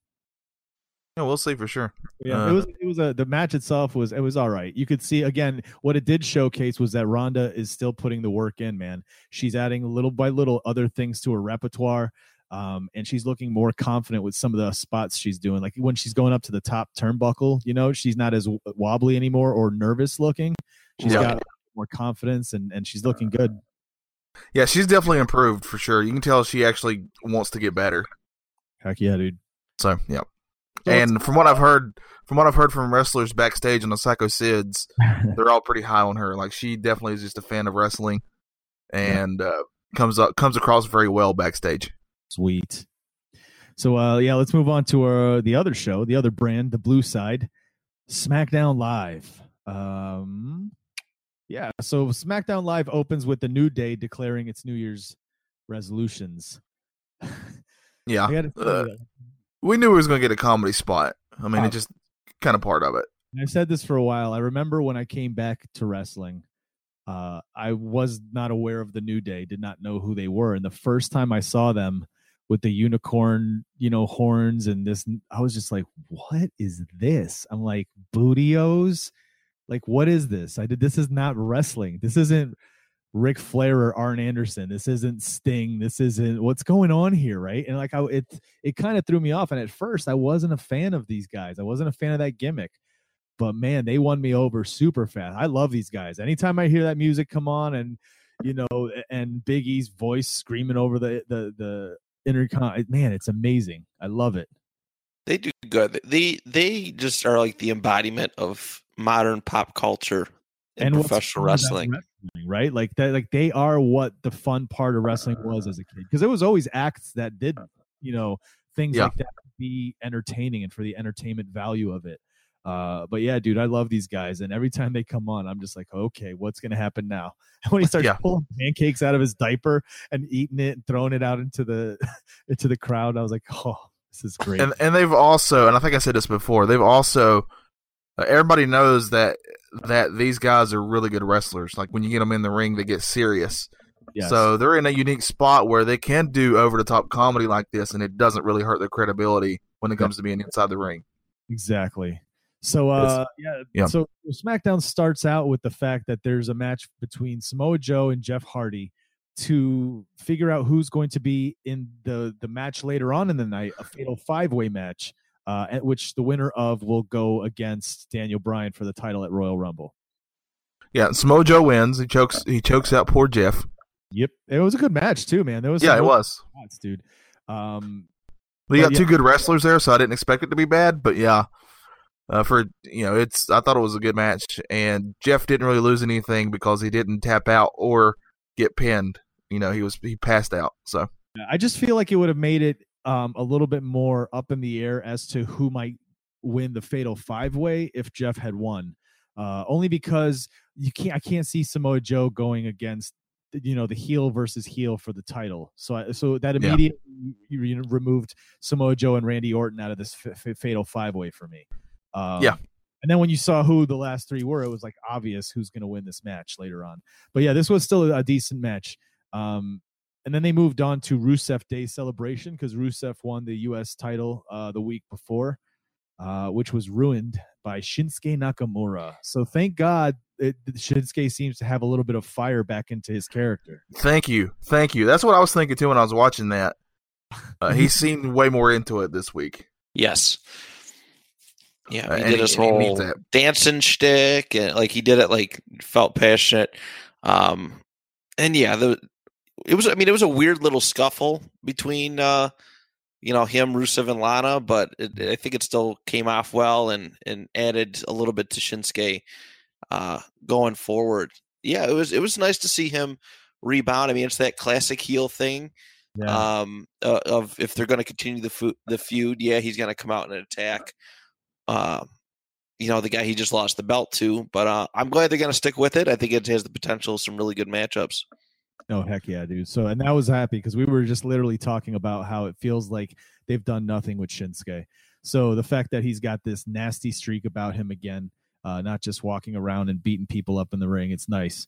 Yeah, we'll see for sure. Yeah, uh, it was it was a the match itself was it was all right. You could see again what it did showcase was that Ronda is still putting the work in. Man, she's adding little by little other things to her repertoire. Um, and she's looking more confident with some of the spots she's doing. Like when she's going up to the top turnbuckle, you know, she's not as wobbly anymore or nervous looking. She's yeah. got more confidence and and she's looking good. Yeah, she's definitely improved for sure. You can tell she actually wants to get better. Heck yeah, dude. So yeah. and from what I've heard, from what I've heard from wrestlers backstage on the Psycho Sids, they're all pretty high on her. Like she definitely is just a fan of wrestling, and yeah. uh, comes up comes across very well backstage. Sweet. So uh, yeah, let's move on to our the other show, the other brand, the Blue Side, SmackDown Live. Um, yeah, so SmackDown Live opens with the New Day declaring its New Year's resolutions. yeah, uh, we knew we was going to get a comedy spot. I mean, uh, it just kind of part of it. I've said this for a while. I remember when I came back to wrestling, uh, I was not aware of the New Day, did not know who they were, and the first time I saw them with the unicorn, you know, horns and this, I was just like, "What is this?" I'm like, "Bootios." Like, what is this? I did. This is not wrestling. This isn't Ric Flair or Arn Anderson. This isn't Sting. This isn't what's going on here, right? And like, I it it kind of threw me off. And at first, I wasn't a fan of these guys. I wasn't a fan of that gimmick. But man, they won me over super fast. I love these guys. Anytime I hear that music come on, and you know, and Big E's voice screaming over the the the intercom, man, it's amazing. I love it. They do good. They they just are like the embodiment of modern pop culture and professional wrestling. wrestling. right? Like that, like they are what the fun part of wrestling was as a kid. Because it was always acts that did, you know, things yeah. like that be entertaining and for the entertainment value of it. Uh, but yeah, dude, I love these guys, and every time they come on, I'm just like, okay, what's gonna happen now? And when he starts yeah. pulling pancakes out of his diaper and eating it and throwing it out into the into the crowd, I was like, oh, this is great. And and they've also, and I think I said this before, they've also everybody knows that that these guys are really good wrestlers. Like when you get them in the ring, they get serious. Yes. So they're in a unique spot where they can do over the top comedy like this, and it doesn't really hurt their credibility when it comes to being inside the ring. Exactly. So uh, yeah, yeah. So SmackDown starts out with the fact that there's a match between Samoa Joe and Jeff Hardy to figure out who's going to be in the the match later on in the night, a fatal five way match uh, at which the winner of will go against Daniel Bryan for the title at Royal Rumble. Yeah, Samoa Joe wins. He chokes. He chokes out poor Jeff. Yep, it was a good match too, man. There was yeah, it was, dude. Um, we got yeah. two good wrestlers there, so I didn't expect it to be bad. But yeah, uh, for you know, it's I thought it was a good match, and Jeff didn't really lose anything because he didn't tap out or get pinned. You know, he was he passed out. So I just feel like it would have made it um, a little bit more up in the air as to who might win the fatal five way if Jeff had won. Uh, only because you can't I can't see Samoa Joe going against you know the heel versus heel for the title. So so that immediately yeah. you, removed Samoa Joe and Randy Orton out of this f- f- fatal five way for me. Um, yeah. And then when you saw who the last three were, it was like obvious who's going to win this match later on. But yeah, this was still a decent match. Um, and then they moved on to Rusev Day celebration because Rusev won the U.S. title uh, the week before, uh, which was ruined by Shinsuke Nakamura. So thank God it, Shinsuke seems to have a little bit of fire back into his character. Thank you, thank you. That's what I was thinking too when I was watching that. Uh, he seemed way more into it this week. Yes. Yeah, he uh, did his he, whole he dancing shtick, and like he did it, like felt passionate. Um, and yeah, the it was. I mean, it was a weird little scuffle between uh, you know him, Rusev, and Lana, but it, I think it still came off well and and added a little bit to Shinsuke uh, going forward. Yeah, it was it was nice to see him rebound. I mean, it's that classic heel thing. Yeah. Um, uh, of if they're going to continue the fu- the feud, yeah, he's going to come out and attack. Uh, you know, the guy he just lost the belt to. But uh, I'm glad they're going to stick with it. I think it has the potential of some really good matchups. Oh heck yeah, dude! So and that was happy because we were just literally talking about how it feels like they've done nothing with Shinsuke. So the fact that he's got this nasty streak about him again, uh, not just walking around and beating people up in the ring, it's nice.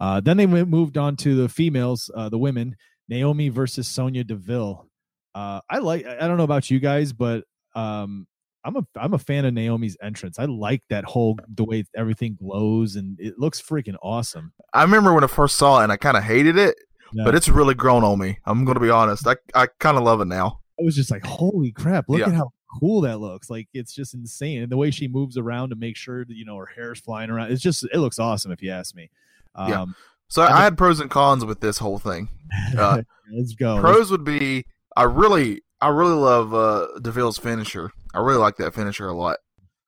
Uh, then they moved on to the females, uh, the women, Naomi versus Sonya Deville. Uh, I like. I don't know about you guys, but um, I'm a I'm a fan of Naomi's entrance. I like that whole the way everything glows and it looks freaking awesome. I remember when I first saw it and I kind of hated it, yeah. but it's really grown on me. I'm going to be honest. I I kind of love it now. I was just like, holy crap! Look yeah. at how cool that looks. Like it's just insane, and the way she moves around to make sure that you know her hair's flying around. It's just it looks awesome if you ask me. Um, yeah. So I, I had pros and cons with this whole thing. Uh, Let's go. Pros would be I really I really love uh, Deville's finisher. I really like that finisher a lot.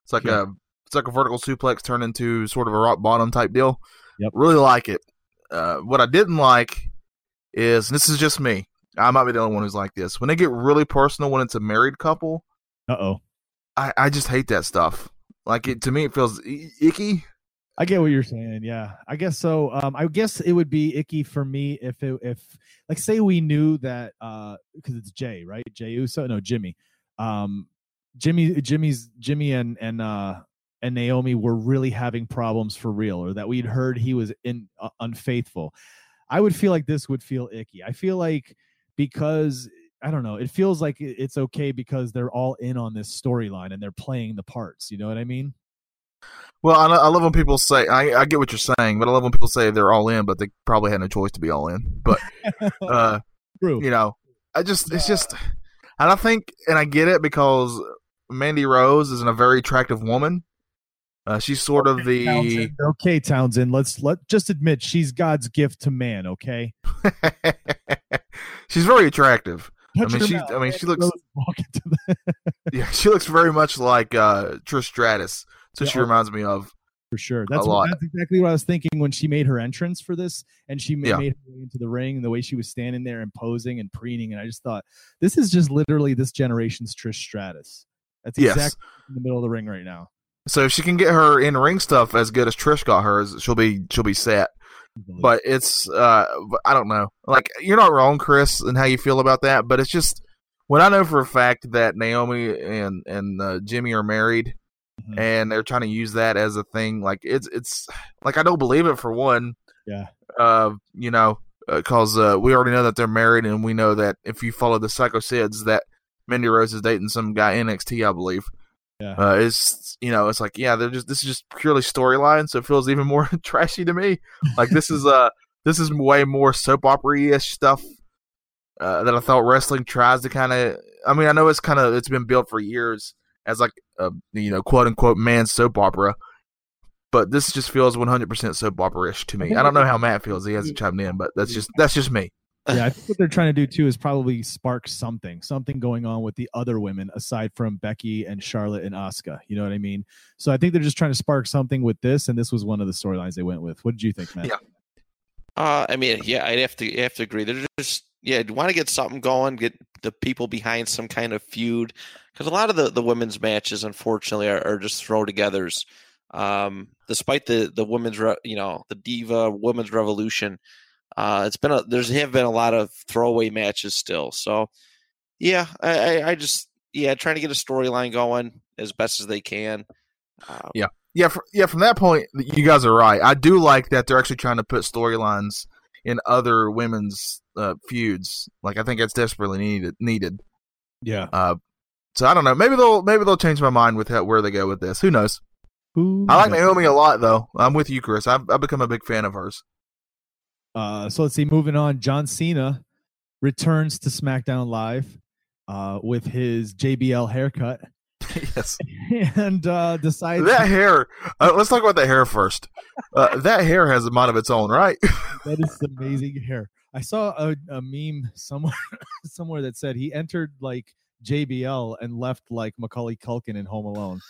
It's like yeah. a it's like a vertical suplex turned into sort of a rock bottom type deal. Yep. Really like it. Uh, what I didn't like is this is just me. I might be the only one who's like this. When they get really personal when it's a married couple. Uh oh. I, I just hate that stuff. Like it to me, it feels icky. I get what you're saying. Yeah, I guess so. Um, I guess it would be icky for me if it, if like say we knew that uh because it's Jey right Jey Uso no Jimmy, um, Jimmy Jimmy's Jimmy and and uh and Naomi were really having problems for real or that we'd heard he was in uh, unfaithful. I would feel like this would feel icky. I feel like because I don't know, it feels like it's okay because they're all in on this storyline and they're playing the parts. You know what I mean? Well, I, I love when people say I, I get what you're saying, but I love when people say they're all in, but they probably had no choice to be all in. But uh, True. you know, I just it's just, and I think, and I get it because Mandy Rose is a very attractive woman. Uh, she's sort okay, of the Townsend. okay Townsend. Let's let just admit she's God's gift to man. Okay, she's very attractive. Touch I mean, she. I mean, she looks. yeah, she looks very much like uh, Trish Stratus. So yeah, she reminds me of for sure. That's what, that's exactly what I was thinking when she made her entrance for this, and she made, yeah. made her way into the ring, and the way she was standing there and posing and preening, and I just thought this is just literally this generation's Trish Stratus. That's exactly yes. in the middle of the ring right now. So if she can get her in ring stuff as good as Trish got hers, she'll be she'll be set. But it's uh I don't know. Like you're not wrong, Chris, and how you feel about that, but it's just when I know for a fact that Naomi and and uh, Jimmy are married, mm-hmm. and they're trying to use that as a thing. Like it's it's like I don't believe it for one. Yeah. Uh, you know, because uh, uh, we already know that they're married, and we know that if you follow the Psycho Sids, that Mandy Rose is dating some guy NXT, I believe. Yeah. Uh, it's you know, it's like yeah, they're just this is just purely storyline, so it feels even more trashy to me. Like this is uh this is way more soap opera ish stuff uh, that I thought wrestling tries to kind of. I mean, I know it's kind of it's been built for years as like a you know quote unquote man soap opera. But this just feels 100% soap opera-ish to me. I don't know how Matt feels. He hasn't chimed in, but that's just that's just me. Yeah, I think what they're trying to do too is probably spark something, something going on with the other women aside from Becky and Charlotte and Asuka. You know what I mean? So I think they're just trying to spark something with this, and this was one of the storylines they went with. What did you think, Matt? Yeah. Uh, I mean, yeah, I'd have to have to agree. They're just yeah, want to get something going, get the people behind some kind of feud because a lot of the, the women's matches, unfortunately, are, are just throw togethers. Um, despite the the women's, re, you know, the diva women's revolution, uh, it's been a there's have been a lot of throwaway matches still. So, yeah, I, I just yeah, trying to get a storyline going as best as they can. Um, yeah, yeah, for, yeah. From that point, you guys are right. I do like that they're actually trying to put storylines in other women's uh, feuds. Like I think it's desperately needed. Needed. Yeah. Uh, so I don't know. Maybe they'll maybe they'll change my mind with how, where they go with this. Who knows? Ooh, I like Naomi a lot, though. I'm with you, Chris. I've, I've become a big fan of hers. Uh, so let's see. Moving on, John Cena returns to SmackDown Live uh, with his JBL haircut. yes, and uh, decides that hair. Uh, let's talk about the hair first. Uh, that hair has a mind of its own, right? that is amazing hair. I saw a, a meme somewhere somewhere that said he entered like JBL and left like Macaulay Culkin in Home Alone.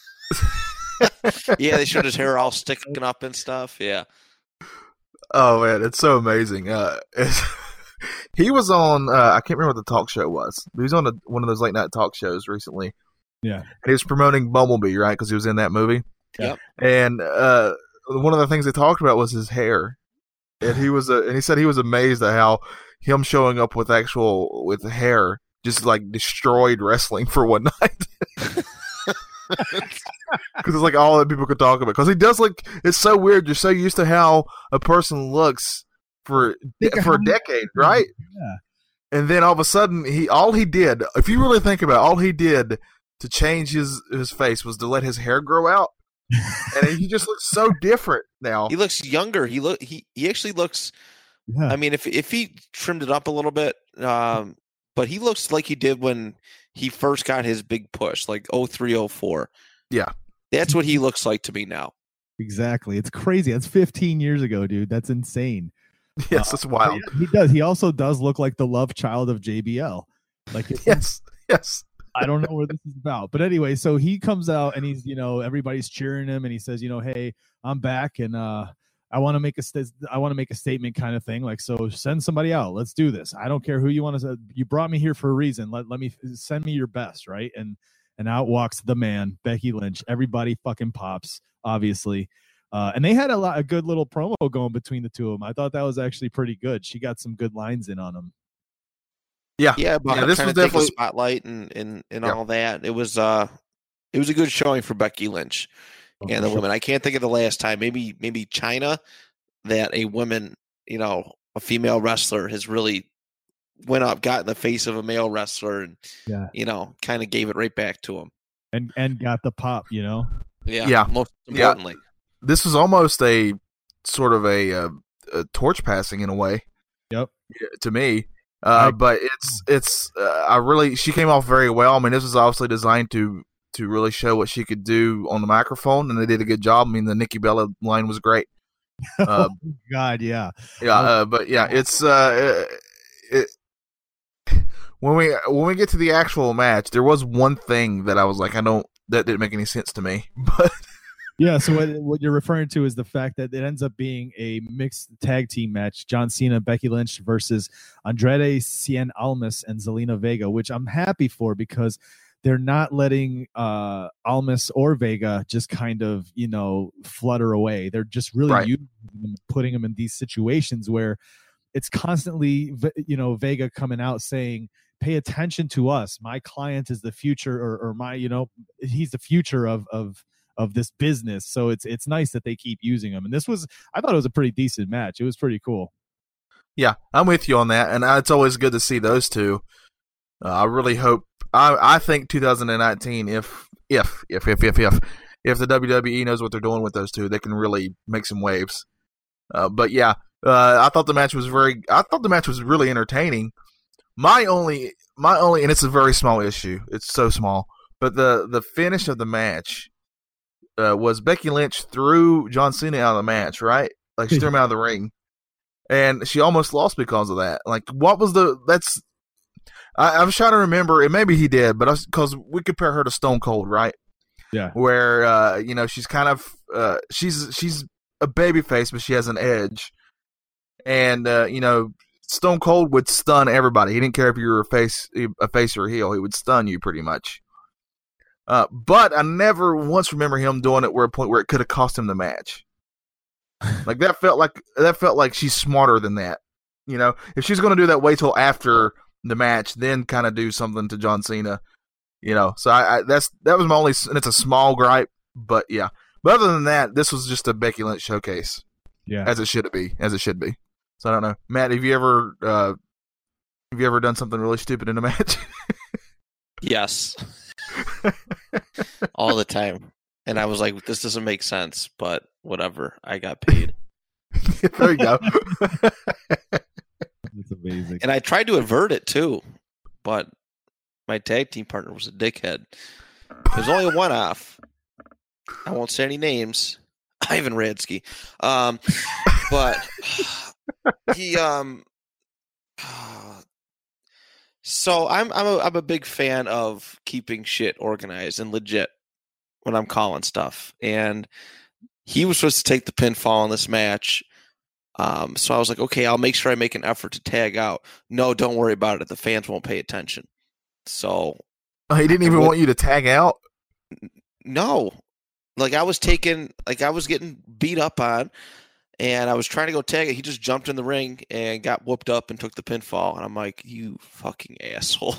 yeah, they showed his hair all sticking up and stuff. Yeah. Oh man, it's so amazing. Uh, he was on. Uh, I can't remember what the talk show was. He was on a, one of those late night talk shows recently. Yeah, and he was promoting Bumblebee, right? Because he was in that movie. Yeah. And uh, one of the things they talked about was his hair, and he was, uh, and he said he was amazed at how him showing up with actual with hair just like destroyed wrestling for one night because it's like all that people could talk about. Because he does look, it's so weird. You're so used to how a person looks for for a decade, right? Yeah. And then all of a sudden, he all he did, if you really think about, it, all he did to change his his face was to let his hair grow out, and he just looks so different now. He looks younger. He look he he actually looks. Yeah. I mean, if if he trimmed it up a little bit, um, but he looks like he did when he first got his big push, like 0304. Yeah. That's what he looks like to me now. Exactly. It's crazy. That's 15 years ago, dude. That's insane. Yes, uh, wild. He does. He also does look like the love child of JBL. Like yes, yes. I don't know what this is about. But anyway, so he comes out and he's, you know, everybody's cheering him and he says, you know, hey, I'm back and uh I want to make a st- I want to make a statement kind of thing. Like, so send somebody out. Let's do this. I don't care who you want to. You brought me here for a reason. Let let me send me your best, right? And and out walks the man, Becky Lynch. Everybody fucking pops, obviously. Uh, and they had a lot a good little promo going between the two of them. I thought that was actually pretty good. She got some good lines in on them. Yeah, yeah, but yeah, this was definitely spotlight and and and yeah. all that. It was uh, it was a good showing for Becky Lynch and the women. I can't think of the last time. Maybe maybe Chyna, that a woman, you know, a female wrestler has really went up, got in the face of a male wrestler, and yeah, you know, kind of gave it right back to him, and and got the pop, you know. Yeah, yeah. Most importantly, yeah. this was almost a sort of a, a, a torch passing in a way. Yep. To me, uh, but it's it's uh, I really she came off very well. I mean, this was obviously designed to to really show what she could do on the microphone, and they did a good job. I mean, the Nikki Bella line was great. Uh, oh God, yeah, yeah, uh, but yeah, it's uh, it, when we when we get to the actual match, there was one thing that I was like, I don't that didn't make any sense to me, but. Yeah, so what, what you're referring to is the fact that it ends up being a mixed tag team match: John Cena, Becky Lynch versus Andrade Cien Almas and Zelina Vega, which I'm happy for because they're not letting uh Almas or Vega just kind of, you know, flutter away. They're just really right. using them, putting them in these situations where it's constantly, you know, Vega coming out saying, pay attention to us. My client is the future or, or my, you know, he's the future of, of, of this business. So it's, it's nice that they keep using them. And this was, I thought it was a pretty decent match. It was pretty cool. Yeah, I'm with you on that. And it's always good to see those two. Uh, I really hope I I think 2019 if if if if if if if the WWE knows what they're doing with those two, they can really make some waves. Uh, but yeah, uh, I thought the match was very. I thought the match was really entertaining. My only my only and it's a very small issue. It's so small, but the the finish of the match uh, was Becky Lynch threw John Cena out of the match, right? Like she threw him out of the ring, and she almost lost because of that. Like, what was the? That's I, was trying to remember, and maybe he did, but because we compare her to Stone Cold, right? Yeah. Where uh, you know she's kind of uh, she's she's a baby face, but she has an edge, and uh, you know Stone Cold would stun everybody. He didn't care if you were a face a face or a heel. He would stun you pretty much. Uh, but I never once remember him doing it where a point where it could have cost him the match. like that felt like that felt like she's smarter than that. You know, if she's going to do that, wait till after the match, then kind of do something to John Cena. You know, so I, I that's that was my only, and it's a small gripe, but yeah. But other than that, this was just a Becky Lynch showcase. Yeah, as it should be, as it should be. So I don't know, Matt. Have you ever uh, have you ever done something really stupid in a match? yes, all the time. And I was like, this doesn't make sense, but whatever. I got paid. there you go. Amazing. And I tried to avert it too, but my tag team partner was a dickhead. There's only one off. I won't say any names. Ivan Radsky. Um, but he um so I'm I'm a, I'm a big fan of keeping shit organized and legit when I'm calling stuff. And he was supposed to take the pinfall in this match. Um, so I was like, okay, I'll make sure I make an effort to tag out. No, don't worry about it. The fans won't pay attention. So oh, he didn't even want you to tag out. No, like I was taking, like I was getting beat up on, and I was trying to go tag it. He just jumped in the ring and got whooped up and took the pinfall. And I'm like, you fucking asshole.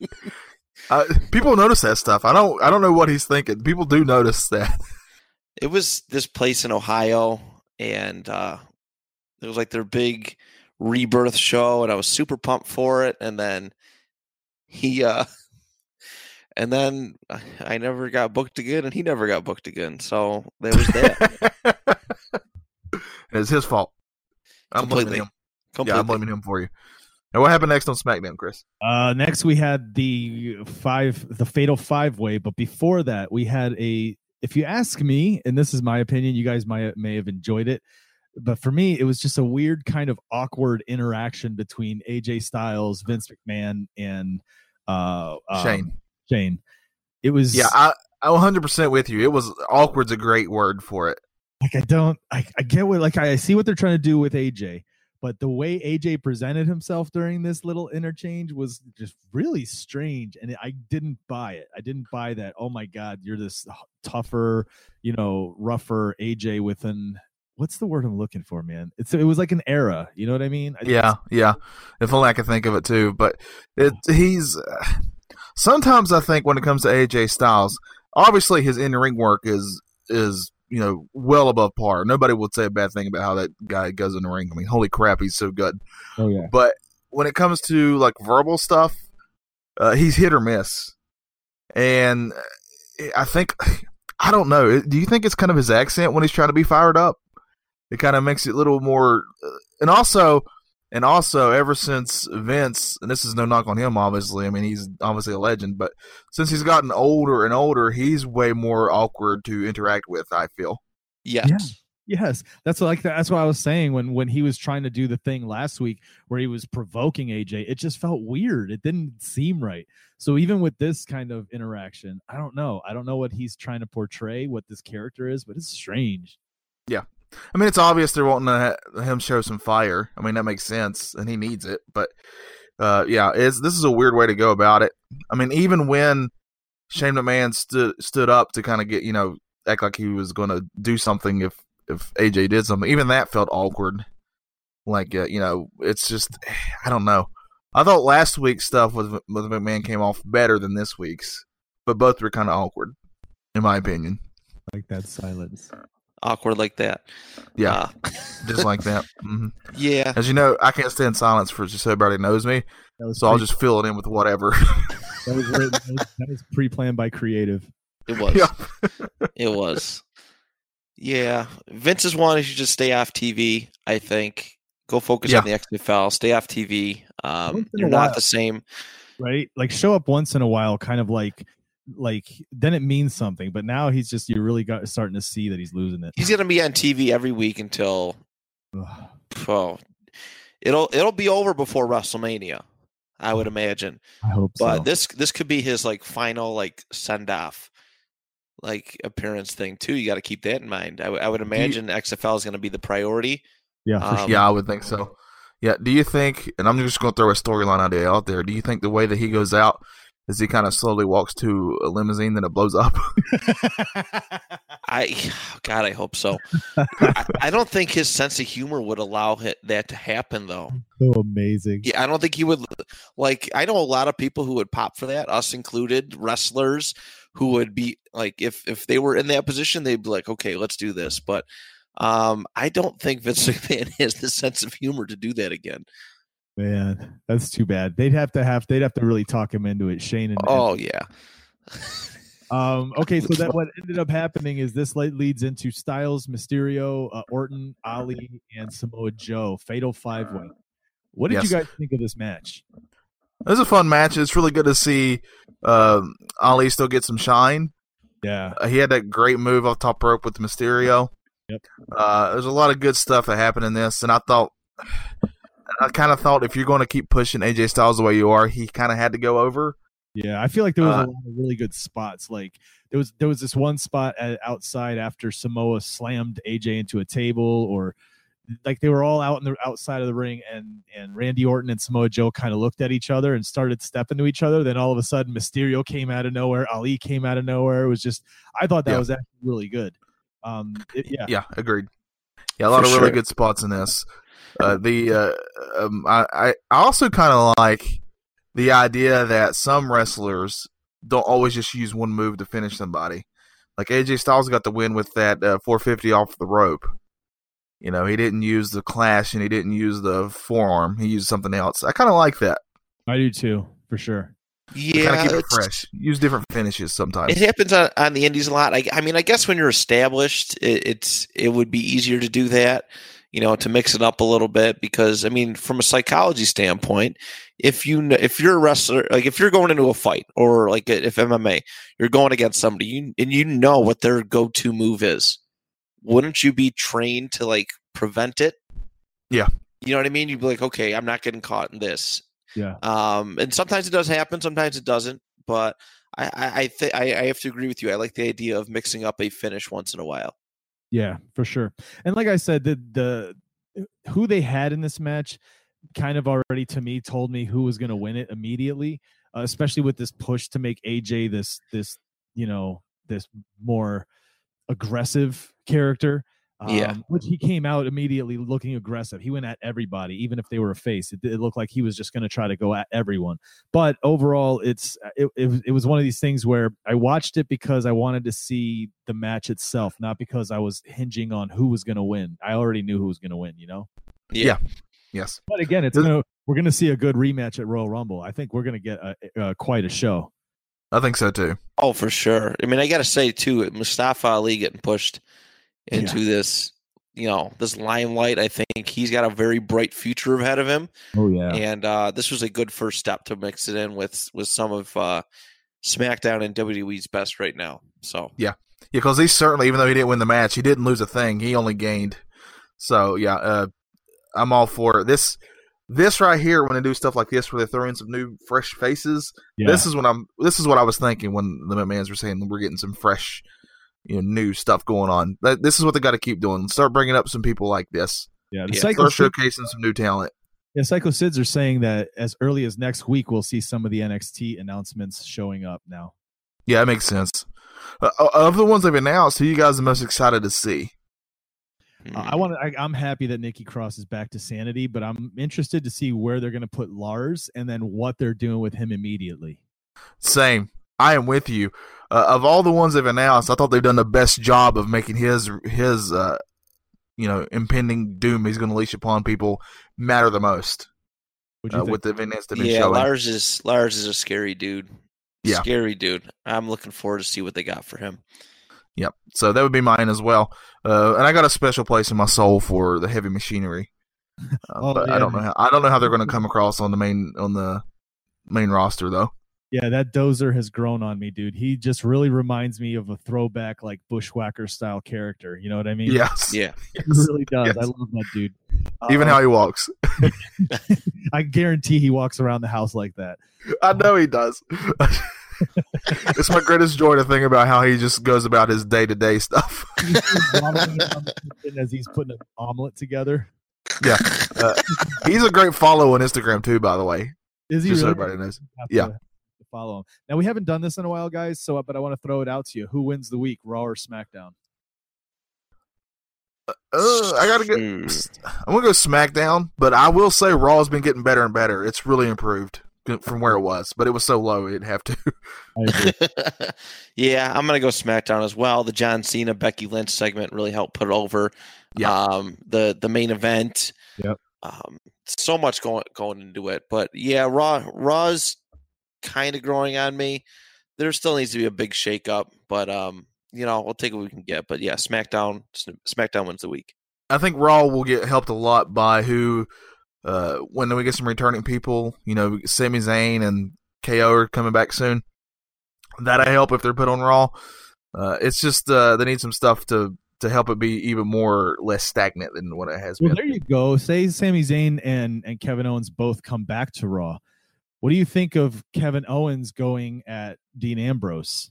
uh, people notice that stuff. I don't. I don't know what he's thinking. People do notice that. It was this place in Ohio, and uh, it was like their big rebirth show, and I was super pumped for it. And then he, uh, and then I never got booked again, and he never got booked again. So there was that. It's his fault. I'm Completely. blaming him. Completely. Yeah, I'm blaming him for you. And what happened next on SmackDown, Chris? Uh, next we had the five, the Fatal Five Way, but before that we had a. If you ask me, and this is my opinion, you guys might may have enjoyed it, but for me, it was just a weird kind of awkward interaction between AJ Styles, Vince McMahon, and uh, um, Shane. Shane. It was yeah, I, I'm 100 percent with you. It was awkward's a great word for it like I don't I, I get what like I, I see what they're trying to do with AJ, but the way AJ presented himself during this little interchange was just really strange and I didn't buy it. I didn't buy that. Oh my god, you're this tougher, you know, rougher AJ with an what's the word I'm looking for, man? It's it was like an era, you know what I mean? I yeah, yeah. If only I could think of it too, but it he's sometimes I think when it comes to AJ Styles, obviously his in-ring work is is you know, well above par. Nobody would say a bad thing about how that guy goes in the ring. I mean, holy crap, he's so good. Oh yeah. But when it comes to like verbal stuff, uh, he's hit or miss. And I think I don't know. Do you think it's kind of his accent when he's trying to be fired up? It kind of makes it a little more. Uh, and also, and also, ever since Vince, and this is no knock on him, obviously. I mean, he's obviously a legend, but since he's gotten older and older, he's way more awkward to interact with. I feel. Yes. Yeah. Yes, that's like that's what I was saying when when he was trying to do the thing last week where he was provoking AJ. It just felt weird. It didn't seem right. So even with this kind of interaction, I don't know. I don't know what he's trying to portray, what this character is, but it's strange. Yeah, I mean, it's obvious they're wanting to ha- him show some fire. I mean, that makes sense, and he needs it. But uh, yeah, it's this is a weird way to go about it. I mean, even when Shane McMahon stood stood up to kind of get you know act like he was going to do something if if AJ did something, even that felt awkward. Like uh, you know, it's just I don't know. I thought last week's stuff with with McMahon came off better than this week's, but both were kind of awkward, in my opinion. Like that silence awkward like that. Yeah, uh, just like that. Mm-hmm. Yeah. As you know, I can't stand silence for just so everybody knows me, so I'll just fill it in with whatever. that was, that was pre-planned by creative. It was. Yeah. it was. Yeah, Vince's one is you just stay off TV. I think go focus yeah. on the XFL. Stay off TV. Um, you're not the same, right? Like show up once in a while, kind of like like then it means something. But now he's just you're really got starting to see that he's losing it. He's gonna be on TV every week until oh, it'll it'll be over before WrestleMania. I would imagine. I hope but so. this this could be his like final like send off like appearance thing too. You got to keep that in mind. I, w- I would imagine you, XFL is going to be the priority. Yeah, um, yeah, I would think so. Yeah. Do you think? And I'm just going to throw a storyline idea out there. Do you think the way that he goes out as he kind of slowly walks to a limousine, then it blows up? I, God, I hope so. I, I, don't think his sense of humor would allow that to happen, though. So amazing. Yeah, I don't think he would. Like, I know a lot of people who would pop for that, us included, wrestlers who would be like, if if they were in that position, they'd be like, okay, let's do this. But um, I don't think Vince McMahon has the sense of humor to do that again. Man, that's too bad. They'd have to have they'd have to really talk him into it. Shane and oh and, yeah. um. Okay, so that what ended up happening is this leads into Styles, Mysterio, uh, Orton, Ali, and Samoa Joe. Fatal five way. What did yes. you guys think of this match? It was a fun match. It's really good to see uh, Ali still get some shine. Yeah, uh, he had that great move off top rope with Mysterio. Yep. Uh, there's a lot of good stuff that happened in this, and I thought I kind of thought if you're going to keep pushing AJ Styles the way you are, he kind of had to go over. Yeah, I feel like there was uh, a lot of really good spots. Like there was there was this one spot at, outside after Samoa slammed AJ into a table, or like they were all out in the outside of the ring, and and Randy Orton and Samoa Joe kind of looked at each other and started stepping to each other. Then all of a sudden, Mysterio came out of nowhere, Ali came out of nowhere. It was just I thought that yeah. was actually really good. Um, it, yeah, yeah, agreed. Yeah, a lot For of really sure. good spots in this. Uh, the uh, um, I I also kind of like the idea that some wrestlers don't always just use one move to finish somebody. Like AJ Styles got the win with that uh, 450 off the rope. You know, he didn't use the clash and he didn't use the forearm. He used something else. I kind of like that. I do too, for sure. Yeah, kind of keep it fresh. Use different finishes sometimes. It happens on, on the indies a lot. I, I, mean, I guess when you're established, it, it's it would be easier to do that you know, to mix it up a little bit because I mean, from a psychology standpoint, if you if you're a wrestler, like if you're going into a fight or like if MMA, you're going against somebody, you and you know what their go-to move is, wouldn't you be trained to like prevent it? Yeah, you know what I mean. You'd be like, okay, I'm not getting caught in this. Yeah. Um, and sometimes it does happen, sometimes it doesn't, but I I I, th- I I have to agree with you. I like the idea of mixing up a finish once in a while. Yeah, for sure. And like I said, the the who they had in this match kind of already to me told me who was going to win it immediately, uh, especially with this push to make AJ this this you know this more aggressive character. Um, yeah. Which he came out immediately looking aggressive. He went at everybody, even if they were a face. It, it looked like he was just going to try to go at everyone. But overall, it's it, it, it was one of these things where I watched it because I wanted to see the match itself, not because I was hinging on who was going to win. I already knew who was going to win. You know. Yeah. yeah. Yes. But again, it's gonna we're gonna see a good rematch at Royal Rumble. I think we're gonna get a, a, quite a show. I think so too. Oh, for sure. I mean, I got to say too, Mustafa Ali getting pushed into yeah. this you know this limelight. I think he's got a very bright future ahead of him. Oh yeah. And uh, this was a good first step to mix it in with with some of uh, smackdown and wwe's best right now. So. Yeah. Yeah because he certainly even though he didn't win the match he didn't lose a thing. He only gained. So yeah uh, i'm all for it. this this right here when they do stuff like this where they throw in some new fresh faces yeah. this is when i'm this is what i was thinking when the mcmahons were saying we're getting some fresh you know new stuff going on. This is what they got to keep doing. Start bringing up some people like this. Yeah, the yeah. start showcasing some new talent. Yeah, Psycho Sids are saying that as early as next week we'll see some of the NXT announcements showing up now. Yeah, that makes sense. Uh, uh of the ones they've announced, who you guys are most excited to see? Uh, I want to. I'm happy that Nikki Cross is back to sanity, but I'm interested to see where they're going to put Lars and then what they're doing with him immediately. Same. I am with you. Uh, of all the ones they've announced, I thought they've done the best job of making his his uh, you know impending doom he's going to leash upon people matter the most. Uh, with the events that yeah, showing. Lars is Lars is a scary dude. Yeah, scary dude. I'm looking forward to see what they got for him. Yep. So that would be mine as well. Uh, and I got a special place in my soul for the heavy machinery. Uh, oh, but yeah. I don't know how I don't know how they're going to come across on the main on the main roster though. Yeah, that dozer has grown on me, dude. He just really reminds me of a throwback, like bushwhacker style character. You know what I mean? Yes. Yeah. He really does. Yes. I love that dude. Even uh, how he walks. I guarantee he walks around the house like that. I know he does. it's my greatest joy to think about how he just goes about his day to day stuff. as he's putting an omelet together. yeah, uh, he's a great follow on Instagram too. By the way, is he? Just really? so everybody knows. Yeah. To, to follow him. Now we haven't done this in a while, guys. So, but I want to throw it out to you. Who wins the week, Raw or SmackDown? Uh, I gotta get. I'm gonna go SmackDown, but I will say Raw's been getting better and better. It's really improved from where it was, but it was so low it'd have to. yeah, I'm gonna go SmackDown as well. The John Cena Becky Lynch segment really helped put it over. Yeah. Um, the the main event. Yep. Um, so much going going into it, but yeah, Raw Raw's kind of growing on me. There still needs to be a big shakeup, but um, you know, we'll take what we can get. But yeah, SmackDown SmackDown wins the week. I think Raw will get helped a lot by who uh, when we get some returning people, you know, Sami Zayn and KO are coming back soon. That'll help if they're put on Raw. Uh, it's just uh, they need some stuff to to help it be even more less stagnant than what it has well, been. There you go. Say Sami Zayn and and Kevin Owens both come back to Raw. What do you think of Kevin Owens going at Dean Ambrose?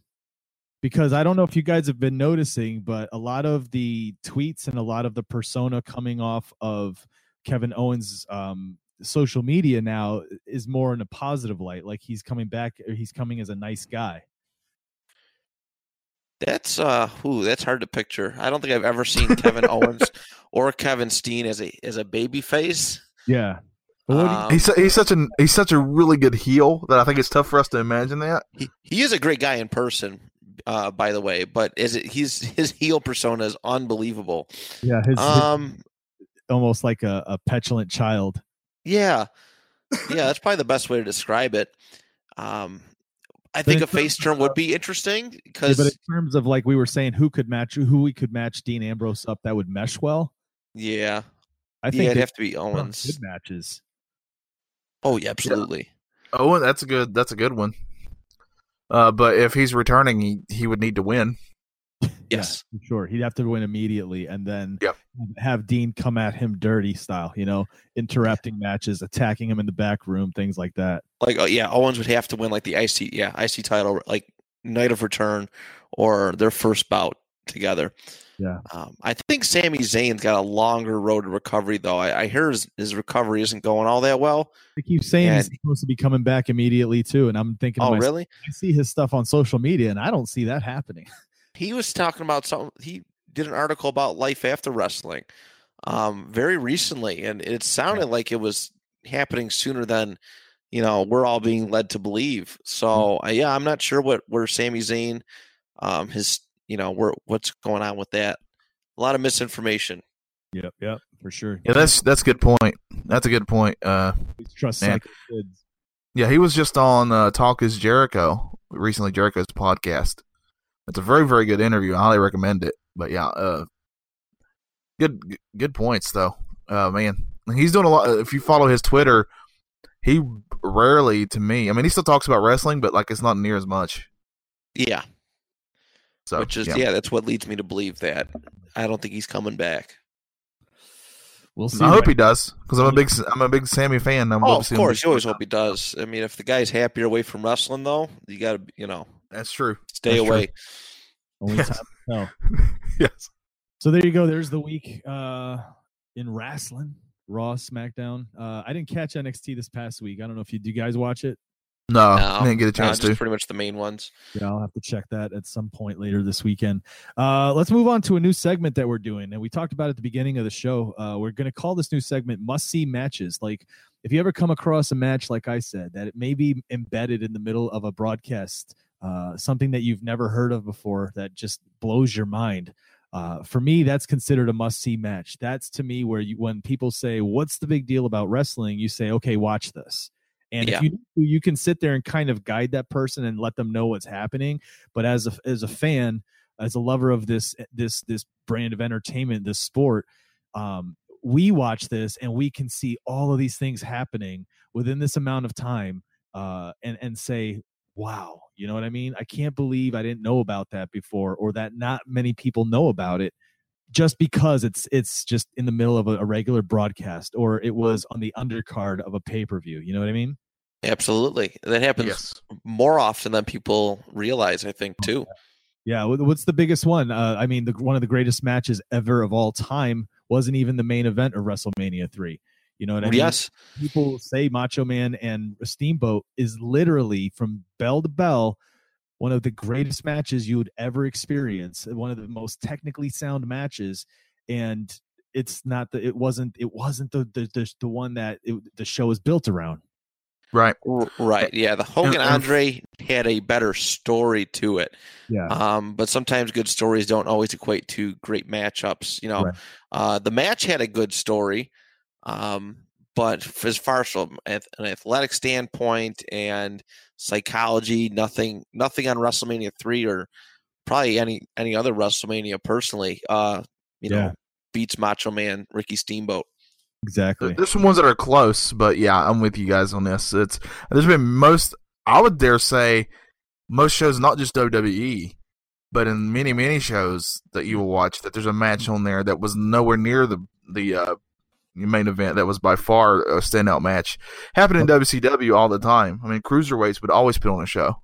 Because I don't know if you guys have been noticing, but a lot of the tweets and a lot of the persona coming off of Kevin Owens' um, social media now is more in a positive light. Like he's coming back, or he's coming as a nice guy. That's uh, ooh, that's hard to picture. I don't think I've ever seen Kevin Owens or Kevin Steen as a as a baby face. Yeah, um, he's he's such a he's such a really good heel that I think it's tough for us to imagine that. He, he is a great guy in person, uh, by the way, but is it he's his heel persona is unbelievable. Yeah, his, um, almost like a, a petulant child. Yeah, yeah, that's probably the best way to describe it. Um, I think a face turn would be interesting because. Yeah, but in terms of like we were saying, who could match who we could match Dean Ambrose up that would mesh well. Yeah, I think yeah, it'd have to be Owens. Good matches. Oh yeah, absolutely. Yeah. Owen, that's a good. That's a good one. Uh, but if he's returning, he, he would need to win. Yes, yeah, sure. He'd have to win immediately, and then yep. have Dean come at him dirty style. You know, interrupting matches, attacking him in the back room, things like that. Like, oh yeah, Owens would have to win like the IC, yeah, IC title, like night of return, or their first bout together. Yeah. Um, I think Sami Zayn's got a longer road to recovery, though. I, I hear his, his, recovery isn't going all that well. They keep saying and, he's supposed to be coming back immediately too, and I'm thinking, oh, myself, really? I see his stuff on social media, and I don't see that happening. he was talking about some. He did an article about life after wrestling, um, very recently, and it sounded like it was happening sooner than you know we're all being led to believe. So mm-hmm. uh, yeah, I'm not sure what where Sami Zayn, um, his you know where what's going on with that. A lot of misinformation. Yep, yep, for sure. Yeah, that's that's a good point. That's a good point. Uh, trust man. kids. Yeah, he was just on uh, Talk Is Jericho recently. Jericho's podcast, it's a very very good interview. I highly recommend it. But yeah, uh, good good points though. Uh, man, he's doing a lot. If you follow his Twitter, he rarely, to me, I mean, he still talks about wrestling, but like it's not near as much. Yeah. So, which is yeah. yeah, that's what leads me to believe that I don't think he's coming back. We'll see. I hope he does because I'm a big I'm a big Sami fan. I'm oh, of course, you always hope he does. I mean, if the guy's happier away from wrestling, though, you got to, you know, that's true. Stay that's away. True. Only yes. time. No. yes. So there you go. There's the week uh, in wrestling. Raw, SmackDown. Uh, I didn't catch NXT this past week. I don't know if you do. You guys watch it? No, no I didn't get a chance no, to. Pretty much the main ones. Yeah, I'll have to check that at some point later this weekend. Uh, let's move on to a new segment that we're doing, and we talked about at the beginning of the show. Uh, we're going to call this new segment "Must See Matches." Like, if you ever come across a match, like I said, that it may be embedded in the middle of a broadcast uh, something that you've never heard of before that just blows your mind. Uh, for me, that's considered a must-see match. That's to me where you, when people say, "What's the big deal about wrestling?" You say, "Okay, watch this." And yeah. if you you can sit there and kind of guide that person and let them know what's happening. But as a as a fan, as a lover of this this this brand of entertainment, this sport, um, we watch this and we can see all of these things happening within this amount of time, uh, and and say, wow, you know what I mean? I can't believe I didn't know about that before or that not many people know about it just because it's it's just in the middle of a, a regular broadcast or it was on the undercard of a pay-per-view, you know what I mean? Absolutely. That happens yes. more often than people realize, I think, too. Yeah, what's the biggest one? Uh, I mean, the, one of the greatest matches ever of all time wasn't even the main event of WrestleMania 3. You know what I mean? Yes. People say Macho Man and Steamboat is literally from bell to bell one of the greatest matches you would ever experience, one of the most technically sound matches. And it's not the it wasn't it wasn't the the the, the one that it, the show is built around. Right. Right. Yeah. The Hogan Andre had a better story to it. Yeah. Um, but sometimes good stories don't always equate to great matchups. You know, right. uh, the match had a good story. Um, but as far as from an athletic standpoint and psychology, nothing, nothing on WrestleMania three or probably any any other WrestleMania personally, uh, you yeah. know, beats Macho Man Ricky Steamboat. Exactly. There's some ones that are close, but yeah, I'm with you guys on this. It's there's been most I would dare say most shows, not just WWE, but in many many shows that you will watch, that there's a match on there that was nowhere near the the uh, main event that was by far a standout match. Happened in WCW all the time. I mean, cruiserweights would always put on a show.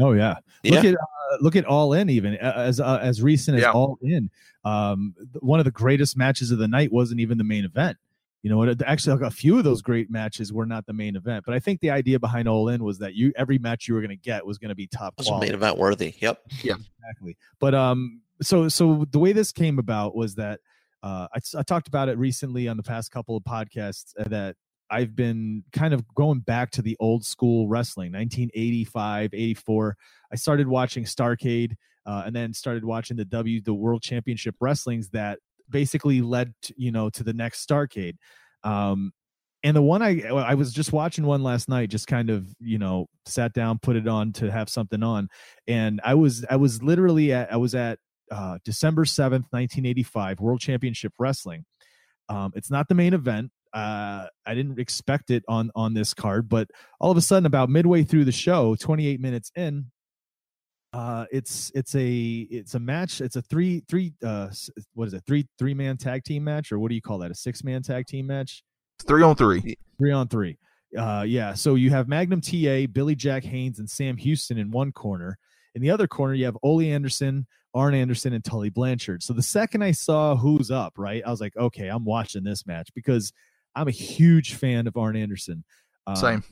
Oh yeah, yeah. look at uh, look at All In even as uh, as recent as yeah. All In. Um, one of the greatest matches of the night wasn't even the main event. You know, what? actually, like a few of those great matches were not the main event. But I think the idea behind All In was that you every match you were going to get was going to be top. Was main event worthy. Yep. Yeah. Exactly. But um, so so the way this came about was that uh, I, I talked about it recently on the past couple of podcasts uh, that I've been kind of going back to the old school wrestling, 1985, 84. I started watching Starcade uh, and then started watching the W, the World Championship Wrestlings that basically led to, you know to the next Starcade. Um, and the one I I was just watching one last night, just kind of you know sat down, put it on to have something on, and I was I was literally at I was at uh, December seventh, nineteen eighty five, World Championship Wrestling. Um, it's not the main event. Uh, I didn't expect it on on this card, but all of a sudden, about midway through the show, 28 minutes in, uh, it's it's a it's a match. It's a three three uh what is it three three man tag team match or what do you call that? A six man tag team match? Three on three. Three on three. Uh, yeah. So you have Magnum TA, Billy Jack Haynes, and Sam Houston in one corner. In the other corner, you have Ole Anderson, Arn Anderson, and Tully Blanchard. So the second I saw who's up, right, I was like, okay, I'm watching this match because I'm a huge fan of Arn Anderson. Um, Same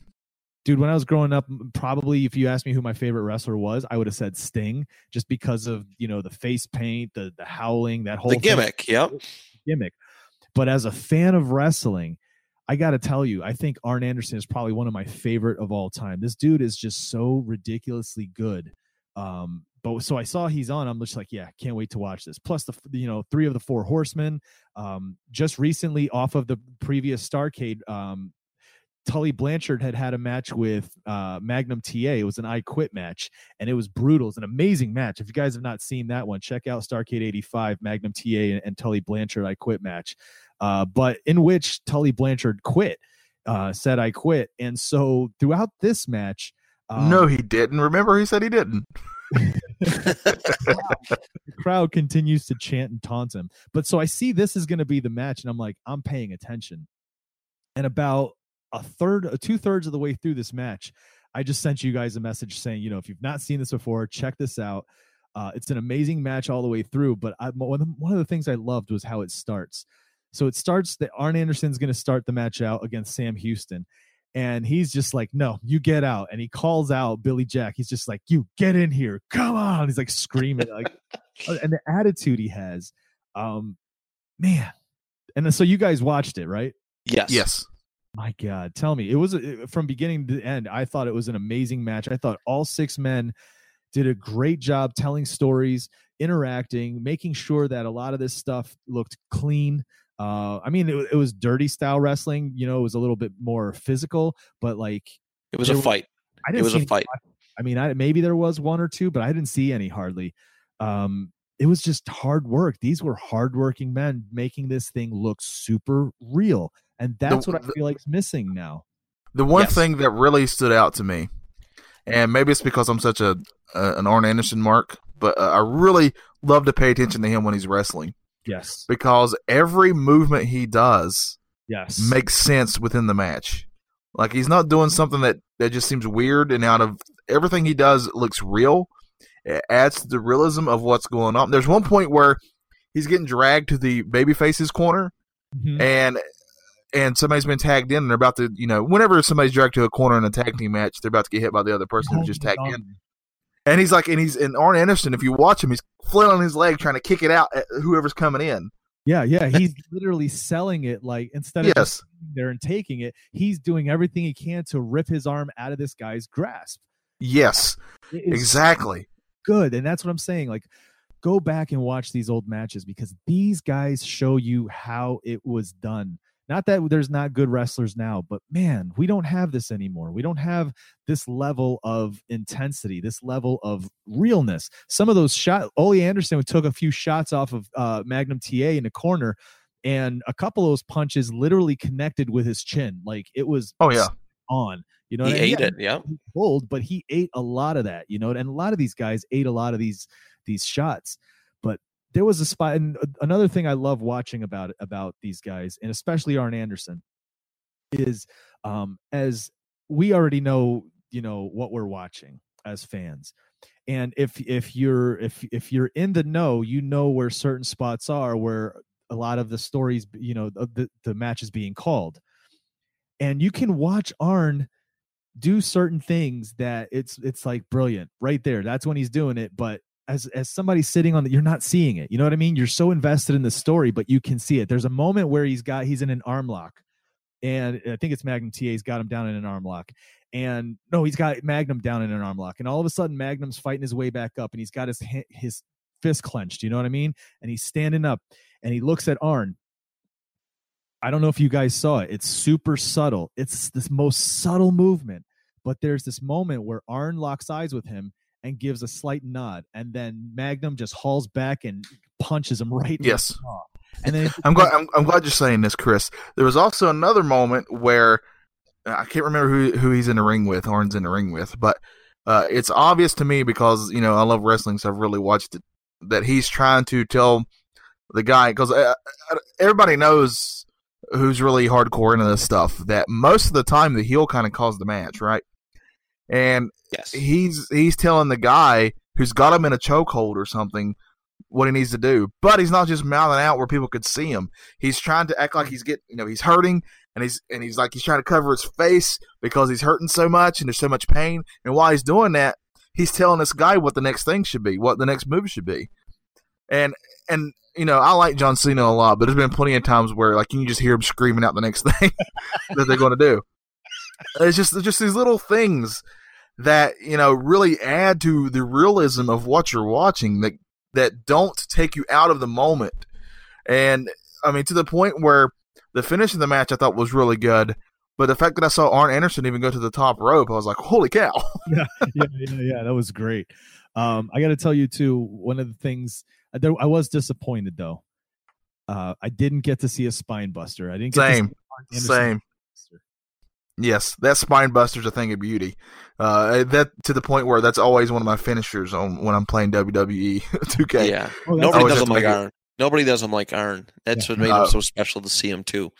dude when i was growing up probably if you asked me who my favorite wrestler was i would have said sting just because of you know the face paint the the howling that whole the gimmick thing. yep gimmick but as a fan of wrestling i gotta tell you i think arn anderson is probably one of my favorite of all time this dude is just so ridiculously good um but so I saw he's on. I'm just like, yeah, can't wait to watch this. Plus the you know three of the four horsemen. Um, just recently off of the previous Starcade um, Tully Blanchard had had a match with uh, Magnum TA. It was an I Quit match, and it was brutal. It's an amazing match. If you guys have not seen that one, check out Starcade '85 Magnum TA and, and, Tully Blanchard I Quit match. Uh, but in which Tully Blanchard quit, uh, said I quit, and so throughout this match, um, no, he didn't. Remember, he said he didn't. the crowd continues to chant and taunt him. But so I see this is going to be the match, and I'm like, I'm paying attention. And about a third, two thirds of the way through this match, I just sent you guys a message saying, you know, if you've not seen this before, check this out. Uh, it's an amazing match all the way through. But I, one, of, one of the things I loved was how it starts. So it starts that Arn Anderson's going to start the match out against Sam Houston. And he's just like, no, you get out. And he calls out Billy Jack. He's just like, you get in here. Come on. He's like screaming. like, uh, and the attitude he has, um, man. And so you guys watched it, right? Yes. Yes. My God, tell me, it was from beginning to end. I thought it was an amazing match. I thought all six men did a great job telling stories, interacting, making sure that a lot of this stuff looked clean. Uh, I mean, it, it was dirty style wrestling. You know, it was a little bit more physical, but like it was a fight. I didn't it was a fight. I mean, I, maybe there was one or two, but I didn't see any hardly. Um, it was just hard work. These were hardworking men making this thing look super real and that's the, what I feel like is missing now. The one yes. thing that really stood out to me, and maybe it's because I'm such a, a an Arn Anderson mark, but uh, I really love to pay attention to him when he's wrestling. Yes, because every movement he does, yes, makes sense within the match. Like he's not doing something that that just seems weird, and out of everything he does looks real. It adds to the realism of what's going on. There's one point where he's getting dragged to the babyface's corner, mm-hmm. and and somebody's been tagged in and they're about to, you know, whenever somebody's dragged to a corner in a tag team match, they're about to get hit by the other person who just tagged in. And he's like, and he's and Arn Anderson. If you watch him, he's flailing his leg trying to kick it out at whoever's coming in. Yeah, yeah, he's literally selling it like instead of yes. there and taking it, he's doing everything he can to rip his arm out of this guy's grasp. Yes, exactly. Good, and that's what I'm saying. Like, go back and watch these old matches because these guys show you how it was done. Not that there's not good wrestlers now, but man, we don't have this anymore. We don't have this level of intensity, this level of realness. Some of those shots, Ole Anderson took a few shots off of uh, Magnum TA in the corner, and a couple of those punches literally connected with his chin. Like it was oh yeah on. You know, he ate it. Yeah, bold, but he ate a lot of that. You know, and a lot of these guys ate a lot of these these shots there was a spot and another thing i love watching about about these guys and especially arn anderson is um as we already know you know what we're watching as fans. And if if you're if if you're in the know you know where certain spots are where a lot of the stories you know the the match is being called. And you can watch arn do certain things that it's it's like brilliant right there. That's when he's doing it but as as somebody sitting on the you're not seeing it. You know what i mean? You're so invested in the story but you can see it. There's a moment where he's got he's in an arm lock. And i think it's magnum ta's got him down in an arm lock. And no he's got magnum down in an arm lock. And all of a sudden magnum's fighting his way back up and he's got his his fist clenched. You know what i mean? And he's standing up and he looks at arn. I don't know if you guys saw it. It's super subtle. It's this most subtle movement but there's this moment where arn locks eyes with him and gives a slight nod, and then Magnum just hauls back and punches him right. Yes. And then I'm glad I'm, I'm, glad you're saying this, Chris. There was also another moment where uh, I can't remember who who he's in the ring with, Arn's in the ring with, but uh, it's obvious to me because you know I love wrestling, so I've really watched it. That he's trying to tell the guy because uh, uh, everybody knows who's really hardcore into this stuff. That most of the time the heel kind of calls the match, right? And yes. he's he's telling the guy who's got him in a chokehold or something what he needs to do. But he's not just mouthing out where people could see him. He's trying to act like he's getting, you know, he's hurting and he's and he's like he's trying to cover his face because he's hurting so much and there's so much pain. And while he's doing that, he's telling this guy what the next thing should be, what the next move should be. And and you know, I like John Cena a lot, but there's been plenty of times where like you can just hear him screaming out the next thing that they're going to do. It's just it's just these little things that you know really add to the realism of what you're watching that that don't take you out of the moment. And I mean to the point where the finish of the match I thought was really good. But the fact that I saw Arn Anderson even go to the top rope, I was like, "Holy cow!" yeah, yeah, yeah, yeah, that was great. Um, I got to tell you too, one of the things there, I was disappointed though. Uh, I didn't get to see a spine buster. I didn't. Get same, same. Yes, that spine buster's a thing of beauty. Uh, that to the point where that's always one of my finishers on when I'm playing WWE 2K. Yeah, oh, nobody does them like Arn. Nobody does them like Arn. That's yeah. what made uh, him so special to see him too.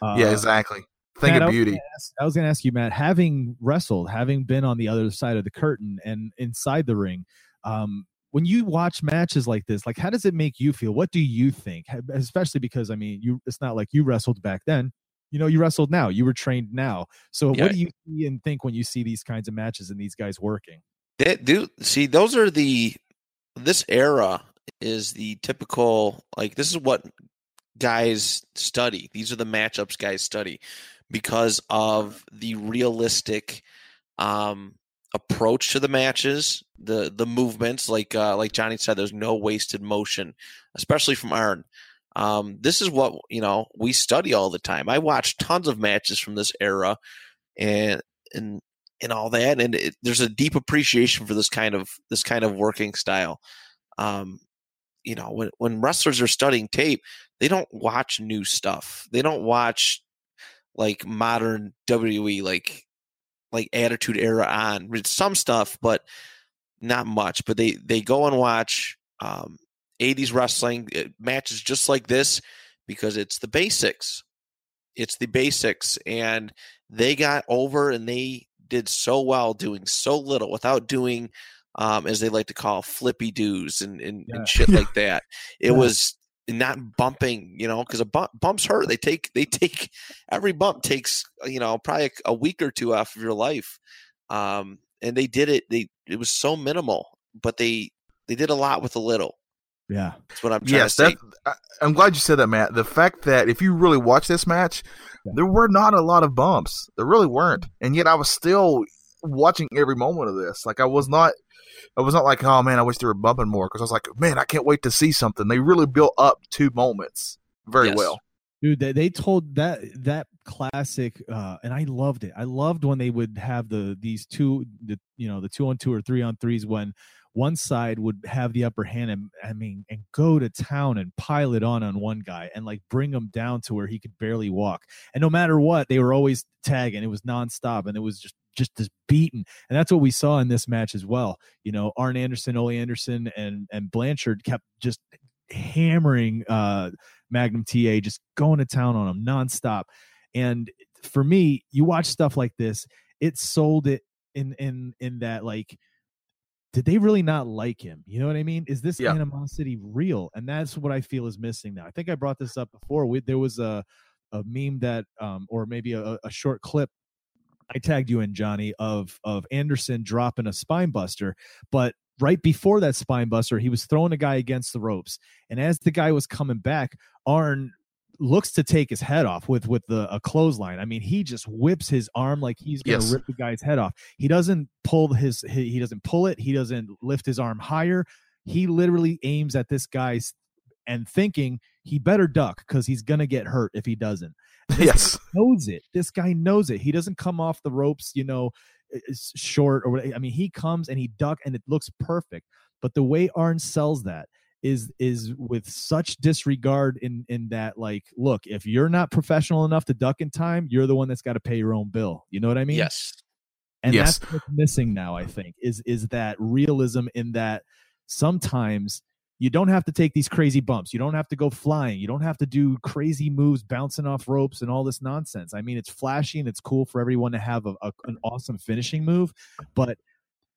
Uh, yeah, exactly. Think Matt, of beauty. I was going to ask you, Matt, having wrestled, having been on the other side of the curtain and inside the ring, um, when you watch matches like this, like how does it make you feel? What do you think? Especially because I mean, you it's not like you wrestled back then you know, you wrestled now, you were trained now. So yeah. what do you see and think when you see these kinds of matches and these guys working? They do see those are the this era is the typical like this is what guys study. These are the matchups guys study because of the realistic um approach to the matches, the the movements like uh like Johnny said there's no wasted motion, especially from Arn. Um, this is what you know we study all the time. I watch tons of matches from this era, and and and all that, and it, there's a deep appreciation for this kind of this kind of working style. Um, you know, when when wrestlers are studying tape, they don't watch new stuff. They don't watch like modern WWE, like like Attitude Era on some stuff, but not much. But they they go and watch um, 80s wrestling matches just like this because it's the basics. It's the basics. And they got over and they did so well doing so little without doing, um, as they like to call flippy doos and, and, yeah. and shit like that. It yeah. was not bumping, you know, because a bump, bumps hurt. They take they take every bump takes you know probably a, week or two off of your life, um, and they did it. They it was so minimal, but they they did a lot with a little. Yeah, that's what I'm trying yes, to say. That, I'm glad you said that, Matt. The fact that if you really watch this match, yeah. there were not a lot of bumps. There really weren't, and yet I was still watching every moment of this. Like I was not I was not like, oh man, I wish they were bumping more because I was like, man, I can't wait to see something. They really built up two moments very yes. well. Dude, they, they told that that classic, uh, and I loved it. I loved when they would have the these two, the you know, the two on two or three on threes when one side would have the upper hand and I mean and go to town and pile it on on one guy and like bring him down to where he could barely walk. And no matter what, they were always tagging. It was nonstop and it was just just this beaten. And that's what we saw in this match as well. You know, Arn Anderson, Ole Anderson, and and Blanchard kept just hammering uh Magnum TA, just going to town on him nonstop. And for me, you watch stuff like this, it sold it in in in that like did they really not like him? You know what I mean? Is this yeah. animosity real? And that's what I feel is missing now. I think I brought this up before. We, there was a a meme that um or maybe a, a short clip I tagged you in Johnny of of Anderson dropping a spine buster, but right before that spine buster, he was throwing a guy against the ropes, and as the guy was coming back, Arn looks to take his head off with with the a clothesline. I mean, he just whips his arm like he's to yes. rip the guy's head off. He doesn't pull his he, he doesn't pull it. He doesn't lift his arm higher. He literally aims at this guy's and thinking he better duck because he's gonna get hurt if he doesn't. This yes, knows it. This guy knows it. He doesn't come off the ropes, you know, short or I mean, he comes and he duck and it looks perfect. But the way Arn sells that is is with such disregard in in that like look if you're not professional enough to duck in time you're the one that's got to pay your own bill you know what i mean yes and yes. that's what's missing now i think is is that realism in that sometimes you don't have to take these crazy bumps. You don't have to go flying. You don't have to do crazy moves, bouncing off ropes, and all this nonsense. I mean, it's flashy and it's cool for everyone to have a, a, an awesome finishing move, but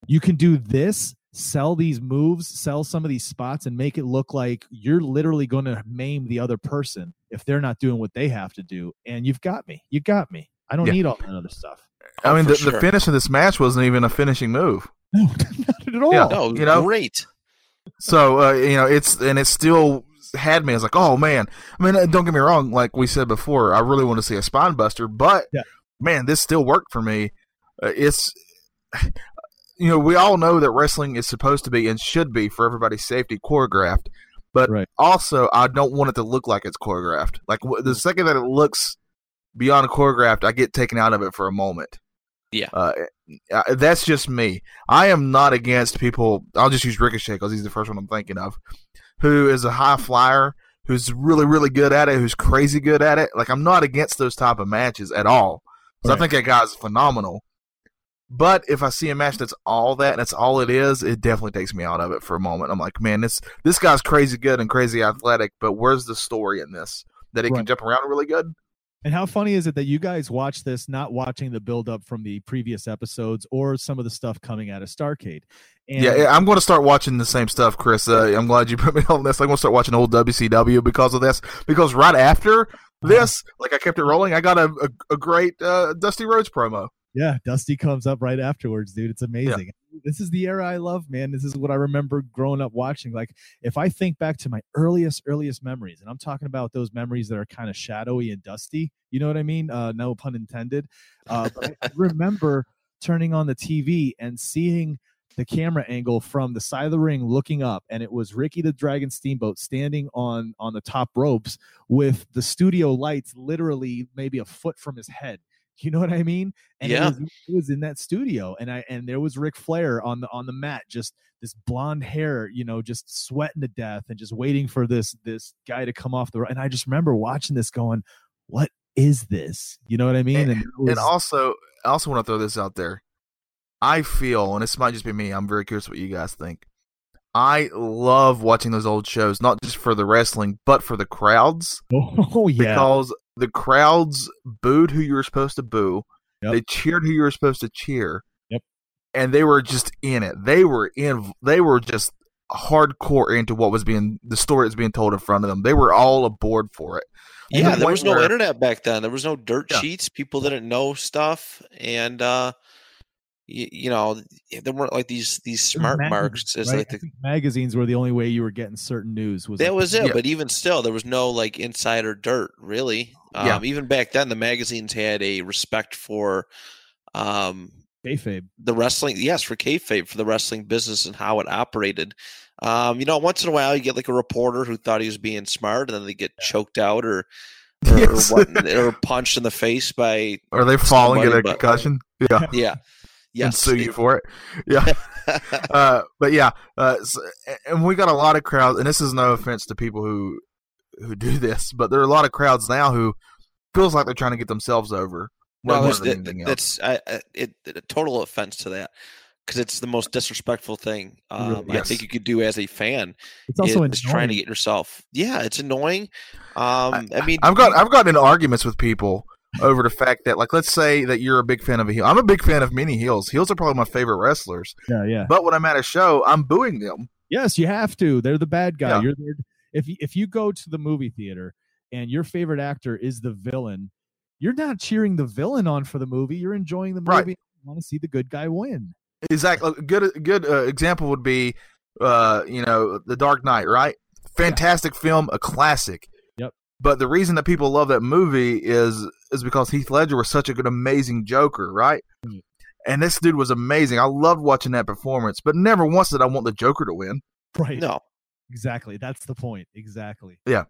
you can do this, sell these moves, sell some of these spots, and make it look like you're literally going to maim the other person if they're not doing what they have to do. And you've got me. You got me. I don't yeah. need all that other stuff. I oh, mean, the, sure. the, finish of this match wasn't even a finishing move. No, not at all. Yeah, no, you know, great so uh, you know, it's and it still had me. I was like, oh man. I mean, don't get me wrong. Like we said before, I really want to see a spine buster, but yeah. man, this still worked for me. Uh, it's you know, we all know that wrestling is supposed to be and should be for everybody's safety choreographed, but right. also I don't want it to look like it's choreographed. Like the second that it looks beyond choreographed, I get taken out of it for a moment. Yeah. Uh, uh, that's just me. I am not against people. I'll just use Ricochet because he's the first one I'm thinking of, who is a high flyer, who's really, really good at it, who's crazy good at it. Like, I'm not against those type of matches at all. Right. I think that guy's phenomenal. But if I see a match that's all that and that's all it is, it definitely takes me out of it for a moment. I'm like, man, this this guy's crazy good and crazy athletic, but where's the story in this? That he right. can jump around really good? And how funny is it that you guys watch this not watching the build up from the previous episodes or some of the stuff coming out of Starcade? And yeah, I'm going to start watching the same stuff, Chris. Uh, I'm glad you put me on this. I'm going to start watching old WCW because of this. Because right after uh-huh. this, like I kept it rolling, I got a, a, a great uh, Dusty Rhodes promo. Yeah, Dusty comes up right afterwards, dude. It's amazing. Yeah. This is the era I love, man. This is what I remember growing up watching. Like, if I think back to my earliest, earliest memories, and I'm talking about those memories that are kind of shadowy and dusty, you know what I mean? Uh, no pun intended. Uh, but I remember turning on the TV and seeing the camera angle from the side of the ring looking up and it was Ricky the Dragon Steamboat standing on on the top ropes with the studio lights literally maybe a foot from his head you know what I mean? And yeah. it was, it was in that studio, and I and there was Ric Flair on the on the mat, just this blonde hair, you know, just sweating to death, and just waiting for this this guy to come off the. Road. And I just remember watching this, going, "What is this?" You know what I mean? And, and, was, and also, I also want to throw this out there. I feel, and this might just be me. I'm very curious what you guys think. I love watching those old shows, not just for the wrestling, but for the crowds. Oh yeah, because the crowds booed who you were supposed to boo. Yep. They cheered who you were supposed to cheer. Yep. And they were just in it. They were in. They were just hardcore into what was being the story that's being told in front of them. They were all aboard for it. Yeah, there was no where, internet back then. There was no dirt yeah. sheets. People didn't know stuff, and uh, you, you know there weren't like these these smart marks as right? like the, magazines were the only way you were getting certain news. Was that like, was it? Yeah. But even still, there was no like insider dirt really. Um, yeah. Even back then, the magazines had a respect for um kayfabe. The wrestling, yes, for kayfabe, for the wrestling business and how it operated. Um, you know, once in a while you get like a reporter who thought he was being smart, and then they get choked out or or, yes. or, what, or punched in the face by. Are they falling, get a but, concussion? Yeah, yeah, yes. And sue you for it. Yeah, uh, but yeah, uh, so, and we got a lot of crowds, and this is no offense to people who who do this, but there are a lot of crowds now who feels like they're trying to get themselves over no, it's, it, it's I, it, it, total offense to that because it's the most disrespectful thing um, yes. I think you could do as a fan. It's also is trying to get yourself. Yeah, it's annoying. Um, I, I, mean, I've got I've gotten in arguments with people over the fact that, like, let's say that you're a big fan of a heel. I'm a big fan of many heels. Heels are probably my favorite wrestlers. Yeah, yeah. But when I'm at a show, I'm booing them. Yes, you have to. They're the bad guy. Yeah. You're there. If if you go to the movie theater and your favorite actor is the villain you're not cheering the villain on for the movie. You're enjoying the movie. Right. You want to see the good guy win. Exactly. A good good uh, example would be, uh, you know, The Dark Knight. Right? Fantastic yeah. film, a classic. Yep. But the reason that people love that movie is is because Heath Ledger was such a good, amazing Joker. Right? Mm. And this dude was amazing. I loved watching that performance, but never once did I want the Joker to win. Right. No. Exactly. That's the point. Exactly. Yeah.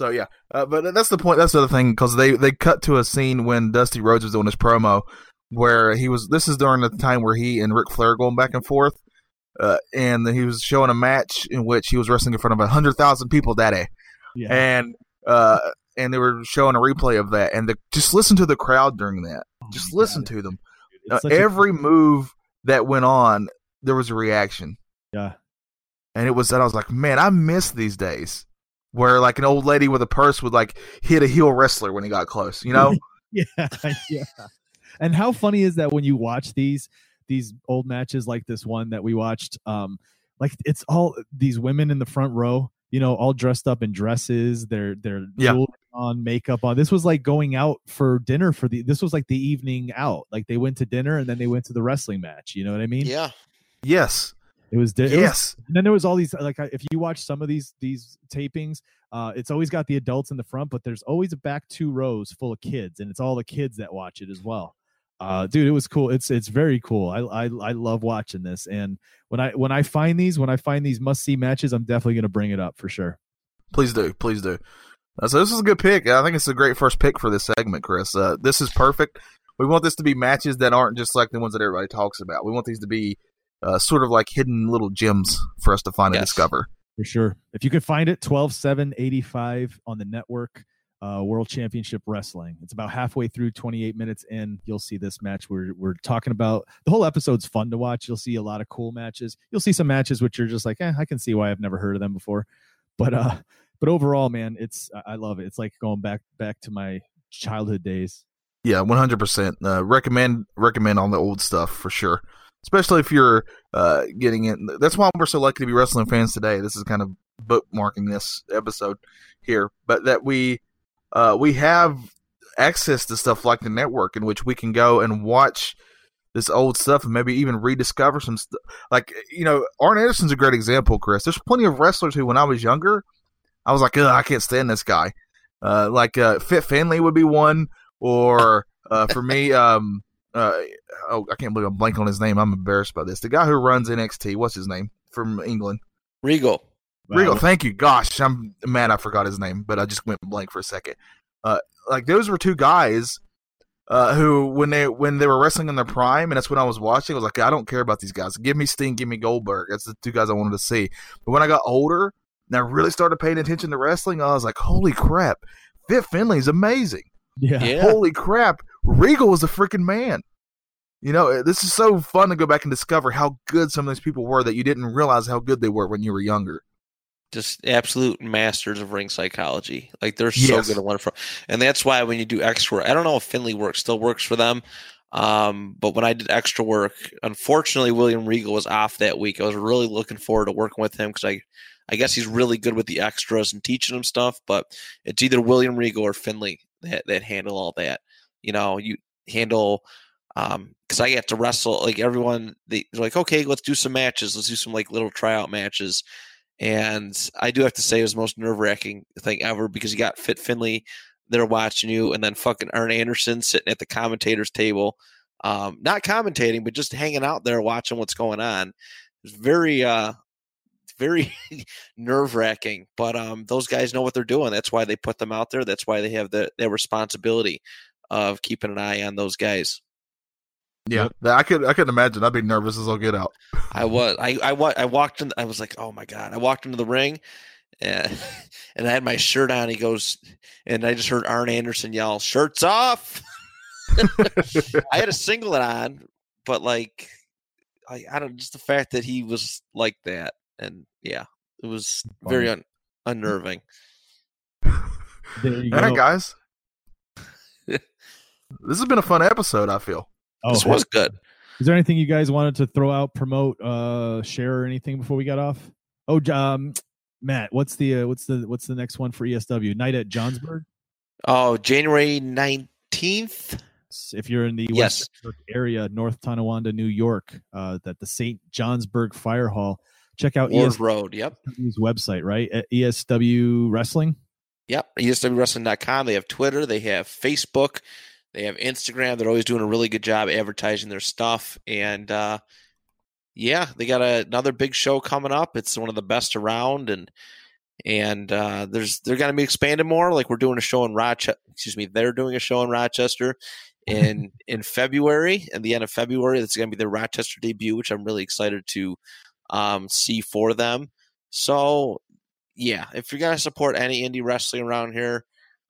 So yeah, uh, but that's the point. That's the other thing because they they cut to a scene when Dusty Rhodes was doing his promo where he was. This is during the time where he and Ric Flair going back and forth, uh, and he was showing a match in which he was wrestling in front of a hundred thousand people that day, yeah. and uh, and they were showing a replay of that, and the, just listen to the crowd during that. Oh just listen God. to them. Uh, every a- move that went on, there was a reaction. Yeah, and it was that I was like, man, I miss these days where like an old lady with a purse would like hit a heel wrestler when he got close, you know? yeah, yeah. And how funny is that when you watch these these old matches like this one that we watched? Um, like it's all these women in the front row, you know, all dressed up in dresses, they're they're yeah. on, makeup on. This was like going out for dinner for the this was like the evening out. Like they went to dinner and then they went to the wrestling match. You know what I mean? Yeah. Yes. It was it yes. Was, and then there was all these like if you watch some of these these tapings, uh, it's always got the adults in the front, but there's always a back two rows full of kids, and it's all the kids that watch it as well. Uh, dude, it was cool. It's it's very cool. I, I I love watching this, and when I when I find these when I find these must see matches, I'm definitely gonna bring it up for sure. Please do, please do. Uh, so this is a good pick. I think it's a great first pick for this segment, Chris. Uh, this is perfect. We want this to be matches that aren't just like the ones that everybody talks about. We want these to be uh, sort of like hidden little gems for us to find yes. and discover. For sure. If you can find it, 12 7 85 on the network. Uh, World Championship Wrestling. It's about halfway through, 28 minutes in. You'll see this match. We're we're talking about the whole episode's fun to watch. You'll see a lot of cool matches. You'll see some matches which you're just like, eh, I can see why I've never heard of them before. But uh, but overall, man, it's I love it. It's like going back back to my childhood days. Yeah, 100. Uh, percent Recommend recommend on the old stuff for sure especially if you're uh, getting it. That's why we're so lucky to be wrestling fans today. This is kind of bookmarking this episode here, but that we uh, we have access to stuff like the network in which we can go and watch this old stuff and maybe even rediscover some stuff. Like you know, Arn Anderson's a great example, Chris. There's plenty of wrestlers who, when I was younger, I was like, I can't stand this guy. Uh, like uh, Fit Finlay would be one, or uh, for me, um, uh, oh, I can't believe I'm blanking on his name. I'm embarrassed by this. The guy who runs NXT, what's his name from England? Regal. Regal. Thank you. Gosh, I'm mad I forgot his name, but I just went blank for a second. Uh, like those were two guys uh, who when they when they were wrestling in their prime, and that's when I was watching. I was like, I don't care about these guys. Give me Sting, give me Goldberg. That's the two guys I wanted to see. But when I got older and I really started paying attention to wrestling, I was like, holy crap, Fit Finlay's amazing. Yeah. yeah. Holy crap, Regal was a freaking man. You know, eh, this is so fun to go back and discover how good some of these people were that you didn't realize how good they were when you were younger. Just absolute masters of ring psychology. Like they're so yes. good at one from, and that's why when you do extra work, I don't know if Finlay works still works for them. Um, but when I did extra work, unfortunately, William Regal was off that week. I was really looking forward to working with him because I, I guess he's really good with the extras and teaching them stuff. But it's either William Regal or Finlay that, that handle all that. You know, you handle um because I get to wrestle like everyone. They, they're like, okay, let's do some matches. Let's do some like little tryout matches. And I do have to say, it was the most nerve wracking thing ever because you got Fit Finlay they're watching you, and then fucking Arn Anderson sitting at the commentators table, um, not commentating, but just hanging out there watching what's going on. It's very, uh, very nerve wracking. But um, those guys know what they're doing. That's why they put them out there. That's why they have the responsibility of keeping an eye on those guys. Yeah, I could I could imagine. I'd be nervous as I'll get out. I was. I I, I walked in. I was like, oh my god! I walked into the ring, and, and I had my shirt on. He goes, and I just heard Arn Anderson yell, "Shirts off!" I had a singlet on, but like, I, I don't just the fact that he was like that, and yeah, it was very un, unnerving. All right, guys. this has been a fun episode. I feel oh, this was good. Is there anything you guys wanted to throw out, promote, uh, share, or anything before we got off? Oh, um, Matt, what's the uh, what's the what's the next one for ESW? Night at Johnsburg. Oh, January nineteenth. If you're in the yes. West area, North Tonawanda, New York, uh, at the St. Johnsburg Fire Hall, check out Ward ES- Road. Yep, his website, right? At ESW Wrestling. Yep, ESWWrestling.com. They have Twitter. They have Facebook. They have Instagram. They're always doing a really good job advertising their stuff. And uh, yeah, they got a, another big show coming up. It's one of the best around, and and uh, there's they're going to be expanding more. Like we're doing a show in Rochester. Excuse me, they're doing a show in Rochester in in February. At the end of February, that's going to be their Rochester debut, which I'm really excited to um, see for them. So yeah, if you're going to support any indie wrestling around here,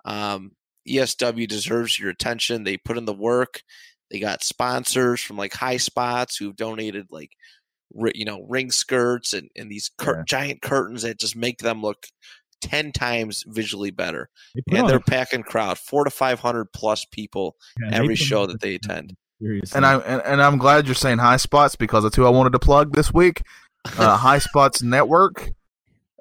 um, ESW deserves your attention. They put in the work. They got sponsors from like High Spots who've donated like you know ring skirts and, and these cur- yeah. giant curtains that just make them look 10 times visually better they and they're packing crowd four to 500 plus people yeah, every show that they attend and I and, and, I'm glad you're saying high spots because that's who I wanted to plug this week. Uh, high Spots Network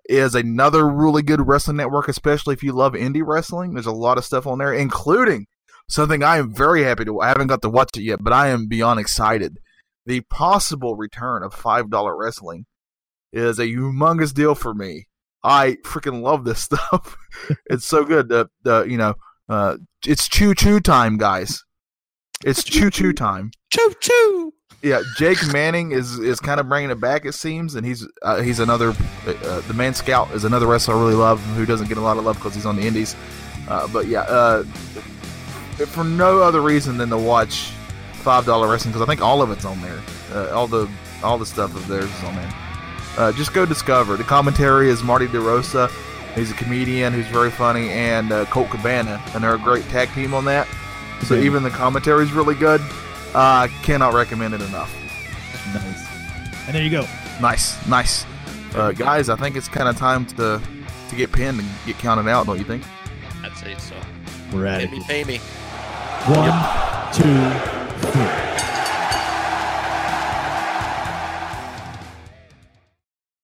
is another really good wrestling network, especially if you love indie wrestling. There's a lot of stuff on there, including something I am very happy to. I haven't got to watch it yet, but I am beyond excited. The possible return of five dollar wrestling is a humongous deal for me. I freaking love this stuff. it's so good. The the you know uh, it's choo choo time, guys. It's choo choo time. Choo choo. Yeah, Jake Manning is is kind of bringing it back. It seems, and he's uh, he's another uh, the Man Scout is another wrestler I really love who doesn't get a lot of love because he's on the Indies. Uh, but yeah, uh, for no other reason than to watch five dollar wrestling because I think all of it's on there. Uh, all the all the stuff of theirs is on there. Uh, just go discover. The commentary is Marty DeRosa. He's a comedian who's very funny, and uh, Colt Cabana, and they're a great tag team on that. So even the commentary is really good. I uh, cannot recommend it enough. Nice. And there you go. Nice, nice. Uh, guys, I think it's kind of time to to get pinned and get counted out. Don't you think? I'd say so. We're at Pay it. me, pay me. One, two.